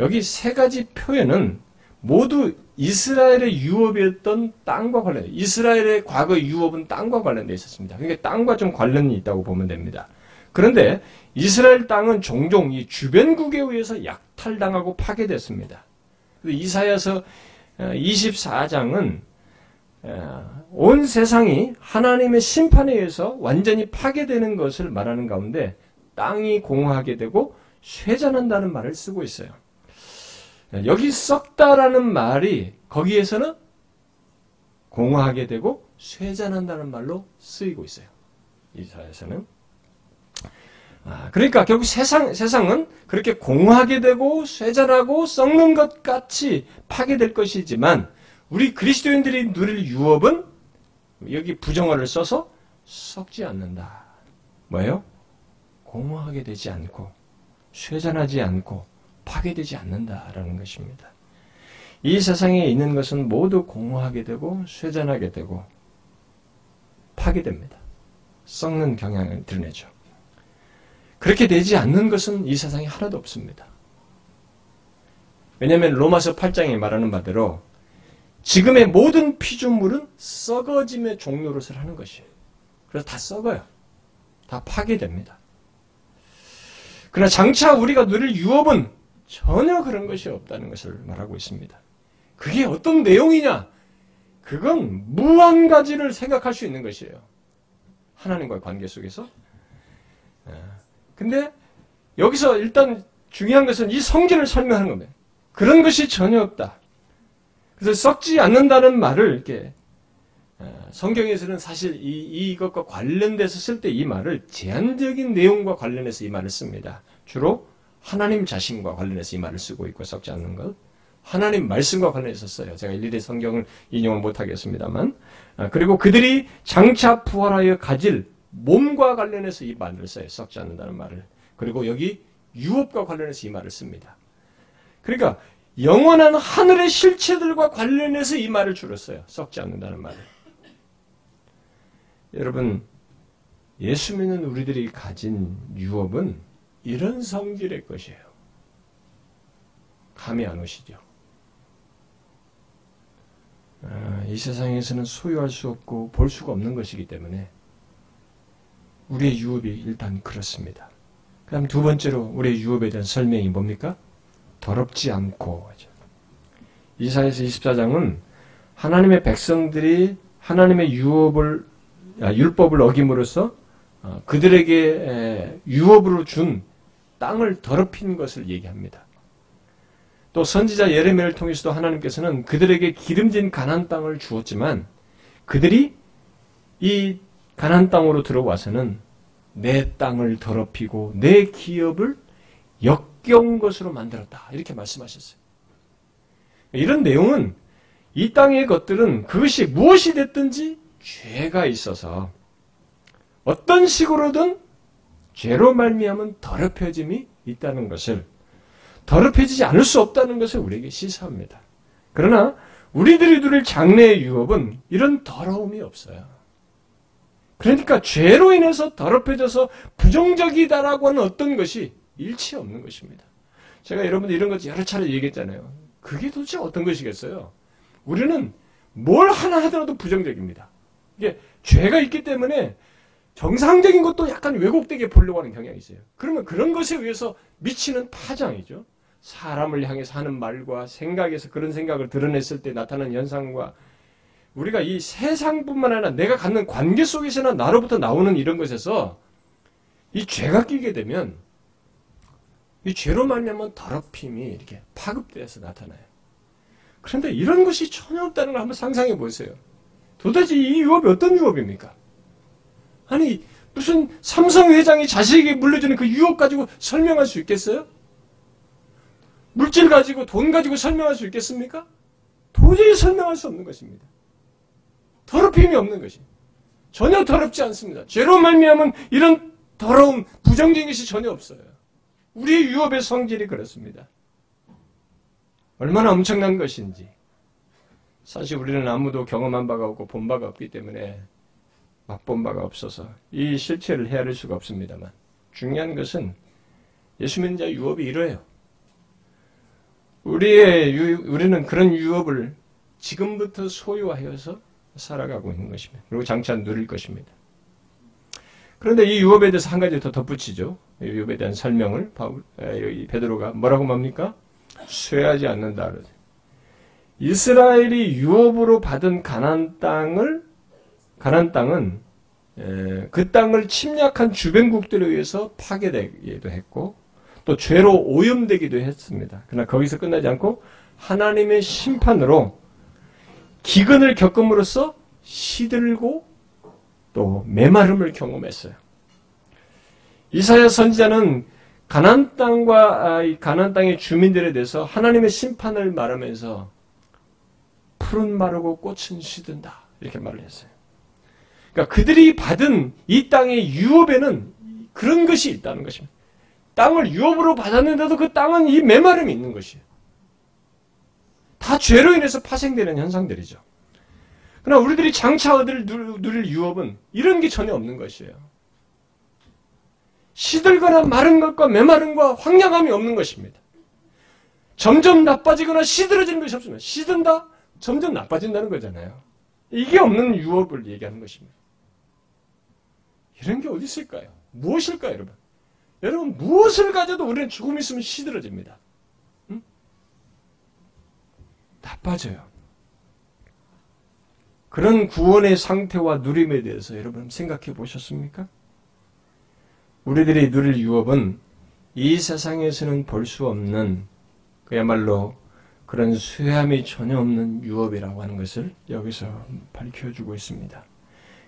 여기 세 가지 표현은 모두 이스라엘의 유업이었던 땅과 관련, 이스라엘의 과거 유업은 땅과 관련되어 있었습니다. 그러니까 땅과 좀 관련이 있다고 보면 됩니다. 그런데 이스라엘 땅은 종종 이 주변국에 의해서 약탈당하고 파괴됐습니다. 이사야서 24장은 어, 어, 온 세상이 하나님의 심판에 의해서 완전히 파괴되는 것을 말하는 가운데 땅이 공허하게 되고 쇠잔한다는 말을 쓰고 있어요. 여기 썩다라는 말이 거기에서는 공허하게 되고 쇠잔한다는 말로 쓰이고 있어요. 이사에서는. 아, 그러니까 결국 세상, 세상은 그렇게 공허하게 되고 쇠잔하고 썩는 것 같이 파괴될 것이지만 우리 그리스도인들이 누릴 유업은 여기 부정어를 써서 썩지 않는다. 뭐예요? 공허하게 되지 않고 쇠잔하지 않고 파괴되지 않는다라는 것입니다. 이 세상에 있는 것은 모두 공허하게 되고 쇠잔하게 되고 파괴됩니다. 썩는 경향을 드러내죠. 그렇게 되지 않는 것은 이 세상에 하나도 없습니다. 왜냐하면 로마서 8장에 말하는 바대로 지금의 모든 피조물은 썩어짐의 종료를 하는 것이에요. 그래서 다 썩어요. 다 파괴됩니다. 그러나 장차 우리가 누릴 유업은 전혀 그런 것이 없다는 것을 말하고 있습니다. 그게 어떤 내용이냐? 그건 무한 가지를 생각할 수 있는 것이에요. 하나님과의 관계 속에서. 예. 근데 여기서 일단 중요한 것은 이 성질을 설명하는 겁니다. 그런 것이 전혀 없다. 그래서 썩지 않는다는 말을 이렇게 어, 성경에서는 사실 이, 이것과 관련돼서 쓸 때 이 말을 제한적인 내용과 관련해서 이 말을 씁니다. 주로 하나님 자신과 관련해서 이 말을 쓰고 있고 썩지 않는 것. 하나님 말씀과 관련해서 써요. 제가 일일이 성경을 인용을 못하겠습니다만. 아, 그리고 그들이 장차 부활하여 가질 몸과 관련해서 이 말을 써요. 썩지 않는다는 말을. 그리고 여기 유업과 관련해서 이 말을 씁니다. 그러니까 영원한 하늘의 실체들과 관련해서 이 말을 주로 써요. 썩지 않는다는 말을. 여러분, 예수 믿는 우리들이 가진 유업은 이런 성질의 것이에요. 감이 안 오시죠? 아, 이 세상에서는 소유할 수 없고 볼 수가 없는 것이기 때문에 우리의 유업이 일단 그렇습니다. 그 다음 두 번째로 우리의 유업에 대한 설명이 뭡니까? 더럽지 않고. 이사에서 24장은 하나님의 백성들이 하나님의 유업을, 아, 율법을 어김으로써 어, 그들에게 유업으로 준 땅을 더럽힌 것을 얘기합니다. 또 선지자 예레미야를 통해서도 하나님께서는 그들에게 기름진 가난 땅을 주었지만 그들이 이 가난 땅으로 들어와서는 내 땅을 더럽히고 내 기업을 역겨운 것으로 만들었다. 이렇게 말씀하셨어요. 이런 내용은 이 땅의 것들은 그것이 무엇이 됐든지 죄가 있어서 어떤 식으로든 죄로 말미암은 더럽혀짐이 있다는 것을 더럽혀지지 않을 수 없다는 것을 우리에게 시사합니다. 그러나 우리들이 누릴 장래의 유업은 이런 더러움이 없어요. 그러니까 죄로 인해서 더럽혀져서 부정적이다라고 하는 어떤 것이 일치 없는 것입니다. 제가 여러분들 이런 것 여러 차례 얘기했잖아요. 그게 도대체 어떤 것이겠어요? 우리는 뭘 하나 하더라도 부정적입니다. 이게 죄가 있기 때문에 정상적인 것도 약간 왜곡되게 보려고 하는 경향이 있어요. 그러면 그런 것에 의해서 미치는 파장이죠. 사람을 향해서 하는 말과 생각에서 그런 생각을 드러냈을 때 나타나는 현상과 우리가 이 세상뿐만 아니라 내가 갖는 관계 속에서나 나로부터 나오는 이런 것에서 이 죄가 끼게 되면 이 죄로 말미암은 더럽힘이 이렇게 파급돼서 나타나요. 그런데 이런 것이 전혀 없다는 걸 한번 상상해 보세요. 도대체 이 유업이 어떤 유업입니까? 아니 무슨 삼성 회장이 자식에게 물려주는 그 유업 가지고 설명할 수 있겠어요? 물질 가지고 돈 가지고 설명할 수 있겠습니까? 도저히 설명할 수 없는 것입니다. 더럽힘이 없는 것이 전혀 더럽지 않습니다. 죄로 말미암은 이런 더러움, 부정적인 것이 전혀 없어요. 우리의 유업의 성질이 그렇습니다. 얼마나 엄청난 것인지. 사실 우리는 아무도 경험한 바가 없고 본 바가 없기 때문에 맛본 바가 없어서 이 실체를 헤아릴 수가 없습니다만 중요한 것은 예수 믿는 자 유업이 이러해요. 우리의 유, 우리는 그런 유업을 지금부터 소유하여서 살아가고 있는 것입니다. 그리고 장차 누릴 것입니다. 그런데 이 유업에 대해서 한 가지 더 덧붙이죠. 유업에 대한 설명을 바울, 여기 베드로가 뭐라고 맙니까? 쇠하지 않는다. 이스라엘이 유업으로 받은 가난 땅을 가난 땅은 그 땅을 침략한 주변국들에 의해서 파괴되기도 했고 또 죄로 오염되기도 했습니다. 그러나 거기서 끝나지 않고 하나님의 심판으로 기근을 겪음으로써 시들고 또 메마름을 경험했어요. 이사야 선지자는 가난 땅과 아, 가난 땅의 주민들에 대해서 하나님의 심판을 말하면서 푸른 마르고 꽃은 시든다 이렇게 말을 했어요. 그러니까 그들이 받은 이 땅의 유업에는 그런 것이 있다는 것입니다. 땅을 유업으로 받았는데도 그 땅은 이 메마름이 있는 것이에요. 다 죄로 인해서 파생되는 현상들이죠. 그러나 우리들이 장차 얻을 누릴 유업은 이런 게 전혀 없는 것이에요. 시들거나 마른 것과 메마름과 황량함이 없는 것입니다. 점점 나빠지거나 시들어지는 것이 없습니다. 시든다? 점점 나빠진다는 거잖아요. 이게 없는 유업을 얘기하는 것입니다. 이런 게 어디 있을까요? 무엇일까요, 여러분? 여러분, 무엇을 가져도 우리는 조금 있으면 시들어집니다. 응? 나빠져요. 그런 구원의 상태와 누림에 대해서 여러분 생각해 보셨습니까? 우리들이 누릴 유업은 이 세상에서는 볼 수 없는 그야말로 그런 수혜함이 전혀 없는 유업이라고 하는 것을 여기서 밝혀주고 있습니다.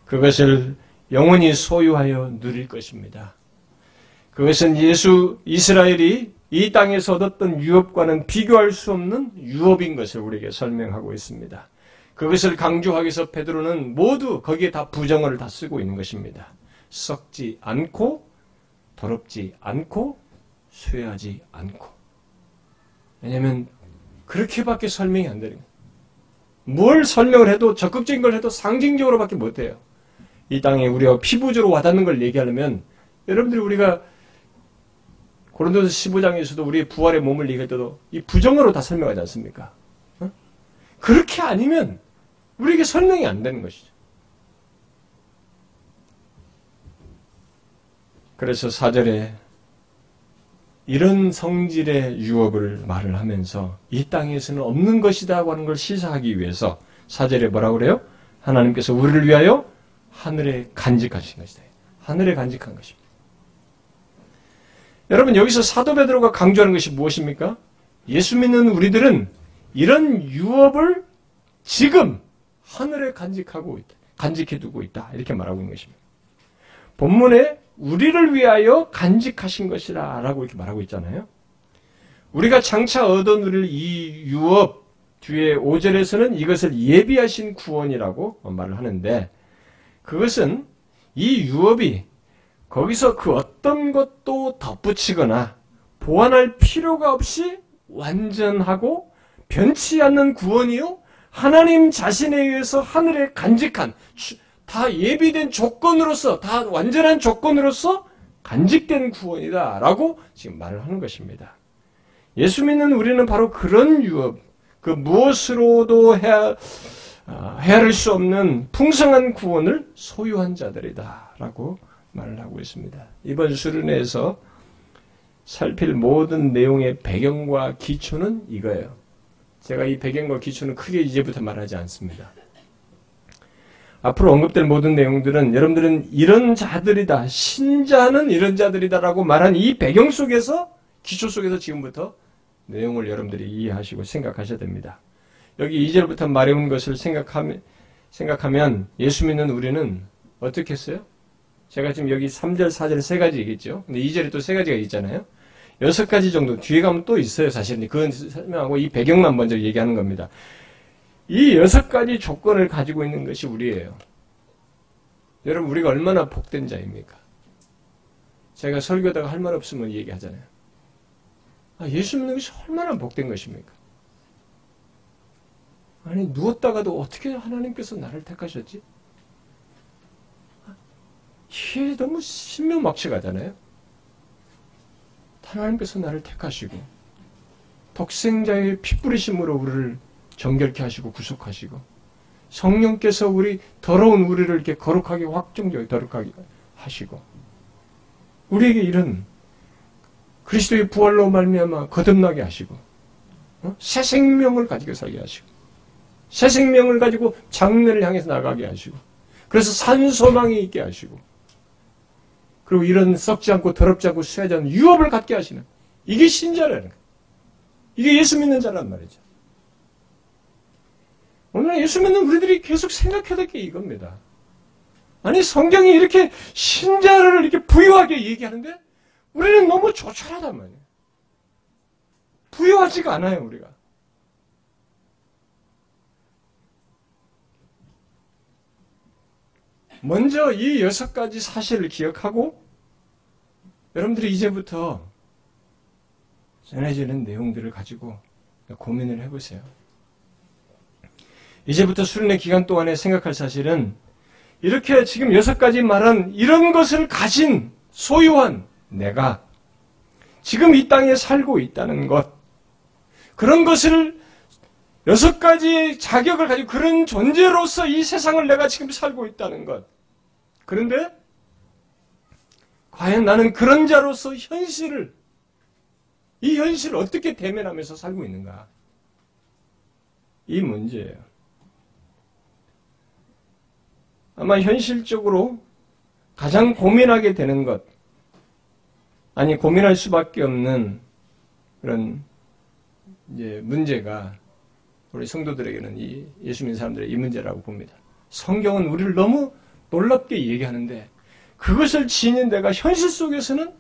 그것을 영원히 소유하여 누릴 것입니다. 그것은 예수 이스라엘이 이 땅에서 얻었던 유업과는 비교할 수 없는 유업인 것을 우리에게 설명하고 있습니다. 그것을 강조하기 위해서 베드로는 모두 거기에 다 부정어를 다 쓰고 있는 것입니다. 썩지 않고 더럽지 않고 쇠하지 않고 왜냐하면 그렇게밖에 설명이 안 되는 거예요. 뭘 설명을 해도 적극적인 걸 해도 상징적으로밖에 못해요. 이 땅에 우리가 피부적으로 와닿는 걸 얘기하려면 여러분들이 우리가 고린도서 15장에서도 우리의 부활의 몸을 얘기할 때도 이 부정어로 다 설명하지 않습니까? 어? 그렇게 아니면 우리에게 설명이 안 되는 것이죠. 그래서 사절에 이런 성질의 유업을 말을 하면서 이 땅에서는 없는 것이다고 하는 걸 시사하기 위해서 사절에 뭐라고 그래요? 하나님께서 우리를 위하여 하늘에 간직하신 것이다. 하늘에 간직한 것입니다. 여러분 여기서 사도 베드로가 강조하는 것이 무엇입니까? 예수 믿는 우리들은 이런 유업을 지금 하늘에 간직하고 있다. 간직해 두고 있다. 이렇게 말하고 있는 것입니다. 본문에 우리를 위하여 간직하신 것이라 라고 이렇게 말하고 있잖아요. 우리가 장차 얻어 누릴 이 유업 뒤에 5절에서는 이것을 예비하신 구원이라고 말을 하는데 그것은 이 유업이 거기서 그 어떤 것도 덧붙이거나 보완할 필요가 없이 완전하고 변치 않는 구원이요. 하나님 자신에 의해서 하늘에 간직한 다 예비된 조건으로서 다 완전한 조건으로서 간직된 구원이다라고 지금 말을 하는 것입니다. 예수 믿는 우리는 바로 그런 유업, 그 무엇으로도 해야, 아, 헤아릴 수 없는 풍성한 구원을 소유한 자들이다라고 말을 하고 있습니다. 이번 수련회에서 살필 모든 내용의 배경과 기초는 이거예요. 제가 이 배경과 기초는 크게 이제부터 말하지 않습니다. 앞으로 언급될 모든 내용들은 여러분들은 이런 자들이다, 신자는 이런 자들이다라고 말한 이 배경 속에서, 기초 속에서 지금부터 내용을 여러분들이 이해하시고 생각하셔야 됩니다. 여기 2절부터 말해온 것을 생각하면, 생각하면 예수 믿는 우리는 어떻게 했어요? 제가 지금 여기 3절, 4절 세 가지 얘기했죠. 근데 2절에 또 세 가지가 있잖아요. 여섯 가지 정도 뒤에 가면 또 있어요. 사실은 그건 설명하고 이 배경만 먼저 얘기하는 겁니다. 이 여섯 가지 조건을 가지고 있는 것이 우리예요. 여러분 우리가 얼마나 복된 자입니까? 제가 설교다가 할 말 없으면 얘기하잖아요. 아, 예수 믿는 것이 얼마나 복된 것입니까? 아니 누웠다가도 어떻게 하나님께서 나를 택하셨지? 이게 너무 신명막측하잖아요. 하나님께서 나를 택하시고 독생자의 피 뿌리심으로 우리를 정결케 하시고 구속하시고 성령께서 우리 더러운 우리를 이렇게 거룩하게 확정적이 거룩하게 하시고 우리에게 이런 그리스도의 부활로 말미암아 거듭나게 하시고 어? 새 생명을 가지고 살게 하시고 새 생명을 가지고 장래를 향해서 나가게 하시고 그래서 산 소망이 있게 하시고 그리고 이런 썩지 않고 더럽지 않고 수하지 않는 유업을 갖게 하시는 이게 신자라는 거예요. 이게 예수 믿는 자란 말이죠. 오늘 예수 믿는 우리들이 계속 생각해야 될 게 이겁니다. 아니 성경이 이렇게 신자를 이렇게 부유하게 얘기하는데 우리는 너무 조촐하단 말이에요. 부유하지가 않아요 우리가. 먼저 이 여섯 가지 사실을 기억하고 여러분들이 이제부터 전해지는 내용들을 가지고 고민을 해보세요. 이제부터 수련의 기간 동안에 생각할 사실은 이렇게 지금 여섯 가지 말한 이런 것을 가진 소유한 내가 지금 이 땅에 살고 있다는 것, 그런 것을 여섯 가지의 자격을 가지고 그런 존재로서 이 세상을 내가 지금 살고 있다는 것. 그런데 과연 나는 그런 자로서 현실을 이 현실을 어떻게 대면하면서 살고 있는가? 이 문제예요. 아마 현실적으로 가장 고민하게 되는 것, 아니 고민할 수밖에 없는 그런 이제 문제가 우리 성도들에게는 이 예수 믿는 사람들의 이 문제라고 봅니다. 성경은 우리를 너무 놀랍게 얘기하는데 그것을 지닌 데가 현실 속에서는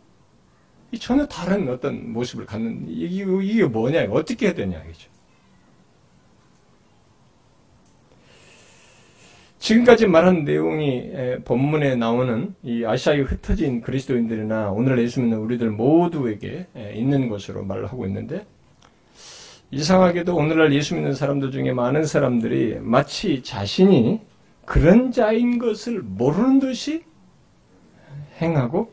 전혀 다른 어떤 모습을 갖는 이게, 이게 뭐냐 어떻게 해야 되냐 이죠. 지금까지 말한 내용이 본문에 나오는 이 아시아에 흩어진 그리스도인들이나 오늘 예수 믿는 우리들 모두에게 있는 것으로 말을 하고 있는데 이상하게도 오늘날 예수 믿는 사람들 중에 많은 사람들이 마치 자신이 그런 자인 것을 모르는 듯이 행하고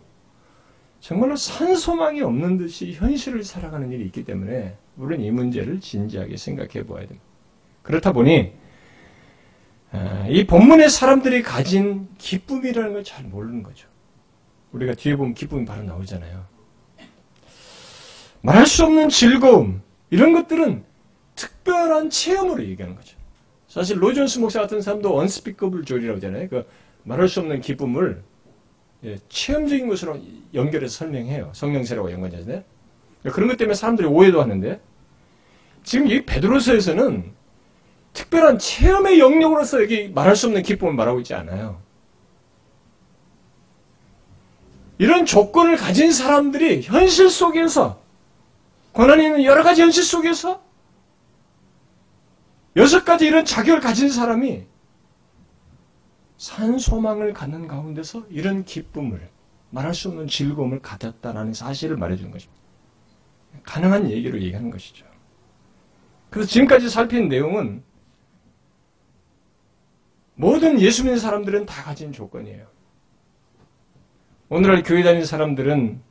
정말로 산소망이 없는 듯이 현실을 살아가는 일이 있기 때문에 우리는 이 문제를 진지하게 생각해 보아야 됩니다. 그렇다 보니 아, 이 본문의 사람들이 가진 기쁨이라는 걸 잘 모르는 거죠. 우리가 뒤에 보면 기쁨이 바로 나오잖아요. 말할 수 없는 즐거움, 이런 것들은 특별한 체험으로 얘기하는 거죠. 사실 로존스 목사 같은 사람도 언스피커블 조리라고 하잖아요. 그 말할 수 없는 기쁨을 예, 체험적인 것으로 연결해서 설명해요. 성령세라고 연관하잖아요. 그런 것 때문에 사람들이 오해도 하는데 지금 이 베드로서에서는 특별한 체험의 영역으로서 여기 말할 수 없는 기쁨을 말하고 있지 않아요. 이런 조건을 가진 사람들이 현실 속에서 권한이 있는 여러 가지 현실 속에서 여섯 가지 이런 자격을 가진 사람이 산 소망을 갖는 가운데서 이런 기쁨을 말할 수 없는 즐거움을 가졌다라는 사실을 말해주는 것입니다. 가능한 얘기로 얘기하는 것이죠. 그래서 지금까지 살핀 내용은 모든 예수 믿는 사람들은 다 가진 조건이에요. 오늘날 교회 다니는 사람들은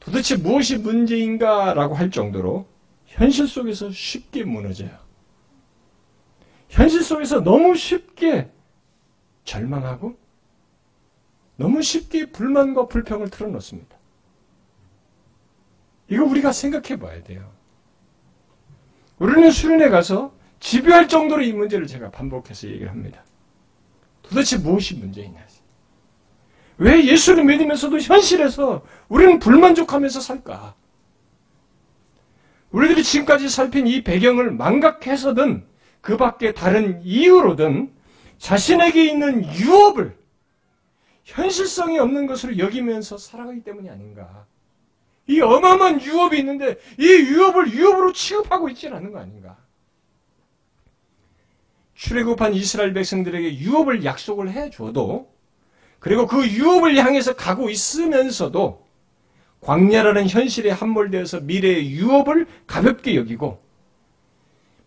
도대체 무엇이 문제인가라고 할 정도로 현실 속에서 쉽게 무너져요. 현실 속에서 너무 쉽게 절망하고 너무 쉽게 불만과 불평을 틀어놓습니다. 이거 우리가 생각해 봐야 돼요. 우리는 수련회 가서 집요할 정도로 이 문제를 제가 반복해서 얘기를 합니다. 도대체 무엇이 문제이냐. 왜 예수를 믿으면서도 현실에서 우리는 불만족하면서 살까? 우리들이 지금까지 살핀 이 배경을 망각해서든 그 밖에 다른 이유로든 자신에게 있는 유업을 현실성이 없는 것으로 여기면서 살아가기 때문이 아닌가. 이 어마어마한 유업이 있는데 이 유업을 유업으로 취급하고 있지는 않은 거 아닌가. 출애굽한 이스라엘 백성들에게 유업을 약속을 해줘도 그리고 그 유업을 향해서 가고 있으면서도 광야라는 현실에 함몰되어서 미래의 유업을 가볍게 여기고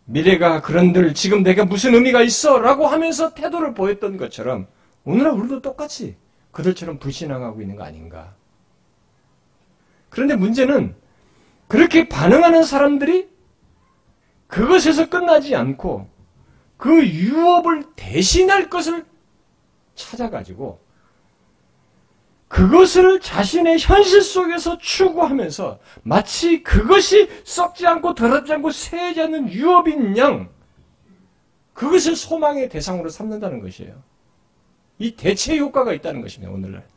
미래가 그런들 지금 내가 무슨 의미가 있어 라고 하면서 태도를 보였던 것처럼 오늘날 우리도 똑같이 그들처럼 불신앙하고 있는 거 아닌가. 그런데 문제는 그렇게 반응하는 사람들이 그것에서 끝나지 않고 그 유업을 대신할 것을 찾아가지고 그것을 자신의 현실 속에서 추구하면서 마치 그것이 썩지 않고 더럽지 않고 새지 않는 유업인 양 그것을 소망의 대상으로 삼는다는 것이에요. 이 대체 효과가 있다는 것입니다. 오늘날.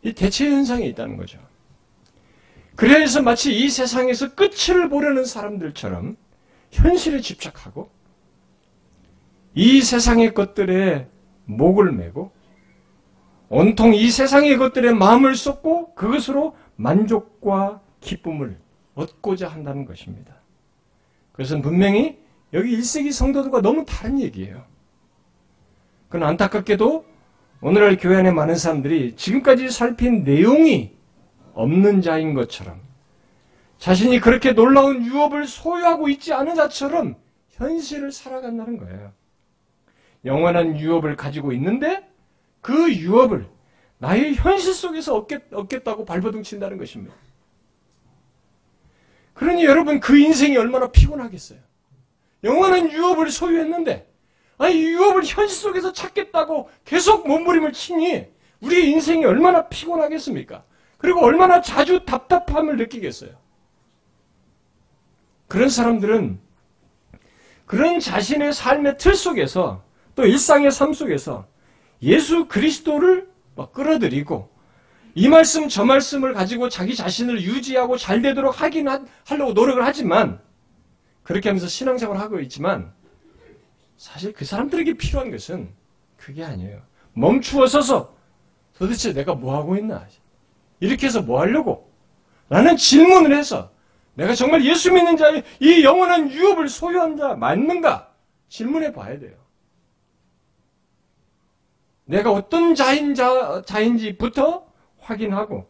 이 대체 현상이 있다는 거죠. 그래서 마치 이 세상에서 끝을 보려는 사람들처럼 현실에 집착하고 이 세상의 것들에 목을 메고 온통 이 세상의 것들에 마음을 쏟고 그것으로 만족과 기쁨을 얻고자 한다는 것입니다. 그것은 분명히 여기 1세기 성도들과 너무 다른 얘기예요. 그건 안타깝게도 오늘날 교회 안에 많은 사람들이 지금까지 살핀 내용이 없는 자인 것처럼 자신이 그렇게 놀라운 유업을 소유하고 있지 않은 자처럼 현실을 살아간다는 거예요. 영원한 유업을 가지고 있는데 그 유업을 나의 현실 속에서 얻겠, 얻겠다고 발버둥 친다는 것입니다. 그러니 여러분 그 인생이 얼마나 피곤하겠어요. 영원한 유업을 소유했는데 아니 유업을 현실 속에서 찾겠다고 계속 몸부림을 치니 우리의 인생이 얼마나 피곤하겠습니까? 그리고 얼마나 자주 답답함을 느끼겠어요. 그런 사람들은 그런 자신의 삶의 틀 속에서 또 일상의 삶 속에서 예수 그리스도를 끌어들이고 이 말씀 저 말씀을 가지고 자기 자신을 유지하고 잘 되도록 하긴 하려고 노력을 하지만 그렇게 하면서 신앙생활을 하고 있지만 사실 그 사람들에게 필요한 것은 그게 아니에요. 멈추어 서서 도대체 내가 뭐 하고 있나? 이렇게 해서 뭐 하려고? 라는 질문을 해서 내가 정말 예수 믿는 자의 이 영원한 유업을 소유한 자 맞는가? 질문해 봐야 돼요. 내가 어떤 자인 자, 자인지부터 확인하고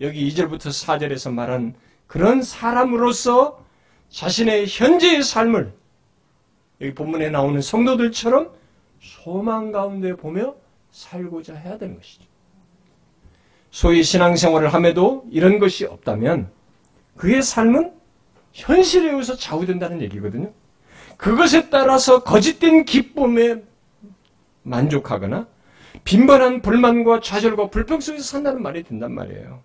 여기 2절부터 4절에서 말한 그런 사람으로서 자신의 현재의 삶을 여기 본문에 나오는 성도들처럼 소망 가운데 보며 살고자 해야 되는 것이죠. 소위 신앙생활을 함에도 이런 것이 없다면 그의 삶은 현실에 의해서 좌우된다는 얘기거든요. 그것에 따라서 거짓된 기쁨에 만족하거나 빈번한 불만과 좌절과 불평 속에서 산다는 말이 된단 말이에요.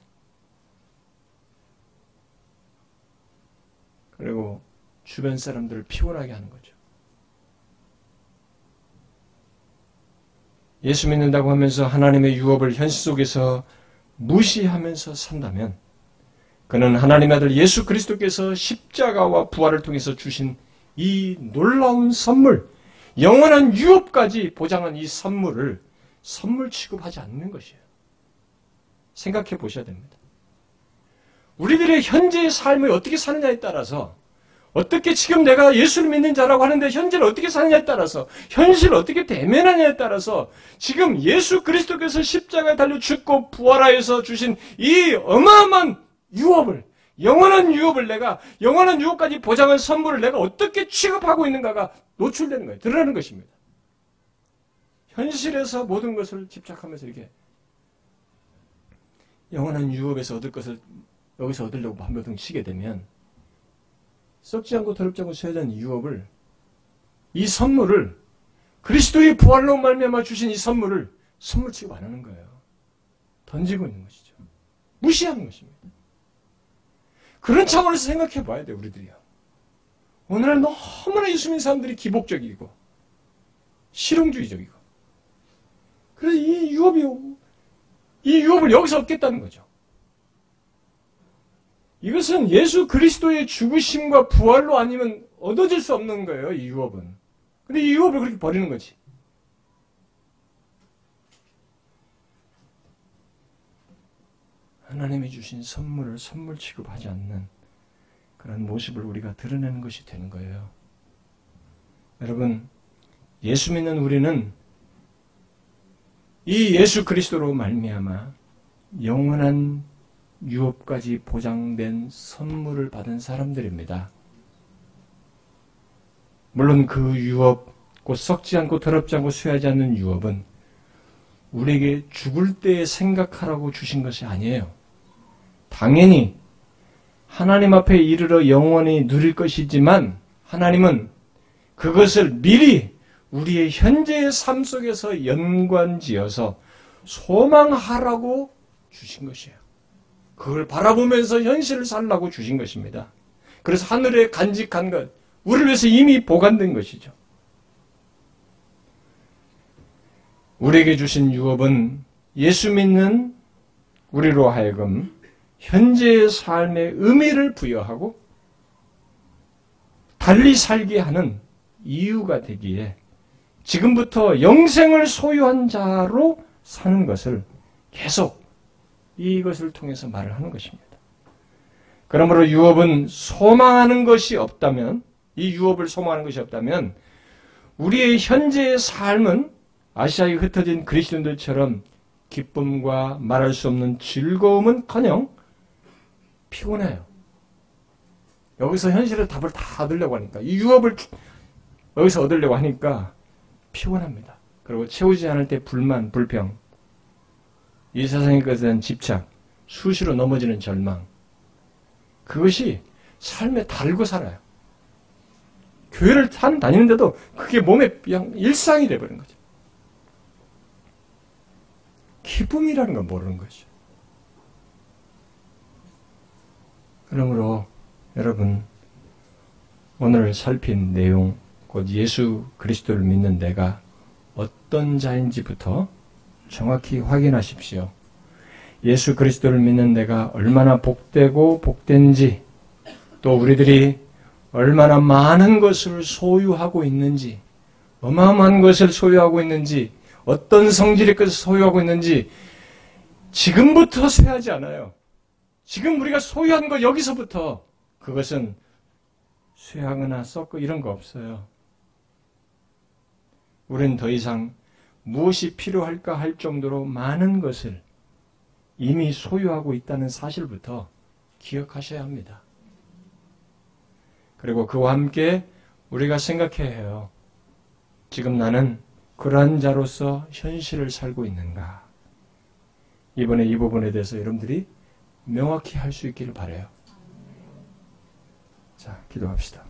그리고 주변 사람들을 피곤하게 하는 거죠. 예수 믿는다고 하면서 하나님의 유업을 현실 속에서 무시하면서 산다면 그는 하나님의 아들 예수 그리스도께서 십자가와 부활을 통해서 주신 이 놀라운 선물, 영원한 유업까지 보장한 이 선물을 선물 취급하지 않는 것이에요. 생각해 보셔야 됩니다. 우리들의 현재의 삶을 어떻게 사느냐에 따라서 어떻게 지금 내가 예수를 믿는 자라고 하는데 현재를 어떻게 사느냐에 따라서 현실을 어떻게 대면하냐에 따라서 지금 예수 그리스도께서 십자가에 달려 죽고 부활하여서 주신 이 어마어마한 유업을 영원한 유업을 내가 영원한 유업까지 보장한 선물을 내가 어떻게 취급하고 있는가가 노출되는 거예요. 드러나는 것입니다. 현실에서 모든 것을 집착하면서 이렇게 영원한 유업에서 얻을 것을 여기서 얻으려고 반벼등 치게 되면 썩지 않고 더럽지 않고 쇠된 유업을 이 선물을 그리스도의 부활로 말미암아 주신 이 선물을 선물 취급 안 하는 거예요. 던지고 있는 것이죠. 무시하는 것입니다. 그런 차원에서 생각해 봐야 돼 우리들이요. 오늘날 너무나 예수 믿는 사람들이 기복적이고 실용주의적이고 유업이 이 유업을 여기서 얻겠다는 거죠. 이것은 예수 그리스도의 죽으심과 부활로 아니면 얻어질 수 없는 거예요, 이 유업은. 근데 이 유업을 그렇게 버리는 거지. 하나님이 주신 선물을 선물 취급하지 않는 그런 모습을 우리가 드러내는 것이 되는 거예요. 여러분, 예수 믿는 우리는 이 예수 그리스도로 말미암아 영원한 유업까지 보장된 선물을 받은 사람들입니다. 물론 그 유업, 곧 썩지 않고 더럽지 않고 쇠하지 않는 유업은 우리에게 죽을 때 생각하라고 주신 것이 아니에요. 당연히 하나님 앞에 이르러 영원히 누릴 것이지만 하나님은 그것을 미리 우리의 현재의 삶 속에서 연관지어서 소망하라고 주신 것이에요. 그걸 바라보면서 현실을 살라고 주신 것입니다. 그래서 하늘에 간직한 것, 우리를 위해서 이미 보관된 것이죠. 우리에게 주신 유업은 예수 믿는 우리로 하여금 현재의 삶의 의미를 부여하고 달리 살게 하는 이유가 되기에 지금부터 영생을 소유한 자로 사는 것을 계속 이것을 통해서 말을 하는 것입니다. 그러므로 유업은 소망하는 것이 없다면, 이 유업을 소망하는 것이 없다면, 우리의 현재의 삶은 아시아에 흩어진 그리스도인들처럼 기쁨과 말할 수 없는 즐거움은 커녕 피곤해요. 여기서 현실의 답을 다 얻으려고 하니까, 이 유업을 여기서 얻으려고 하니까 피곤합니다. 그리고 채우지 않을 때 불만, 불평, 이 세상의 것에 대한 집착, 수시로 넘어지는 절망. 그것이 삶에 달고 살아요. 교회를 산 다니는데도 그게 몸에 그냥 일상이 돼버린 거죠. 기쁨이라는 걸 모르는 거죠. 그러므로 여러분 오늘 살핀 내용 곧 예수 그리스도를 믿는 내가 어떤 자인지부터 정확히 확인하십시오. 예수 그리스도를 믿는 내가 얼마나 복되고 복된지 또 우리들이 얼마나 많은 것을 소유하고 있는지 어마어마한 것을 소유하고 있는지 어떤 성질의 것을 소유하고 있는지 지금부터 쇠하지 않아요. 지금 우리가 소유한 것 여기서부터 그것은 쇠하거나 썩고 이런 거 없어요. 우리는 더 이상 무엇이 필요할까 할 정도로 많은 것을 이미 소유하고 있다는 사실부터 기억하셔야 합니다. 그리고 그와 함께 우리가 생각해야 해요. 지금 나는 그러한 자로서 현실을 살고 있는가? 이번에 이 부분에 대해서 여러분들이 명확히 할 수 있기를 바래요. 자, 기도합시다.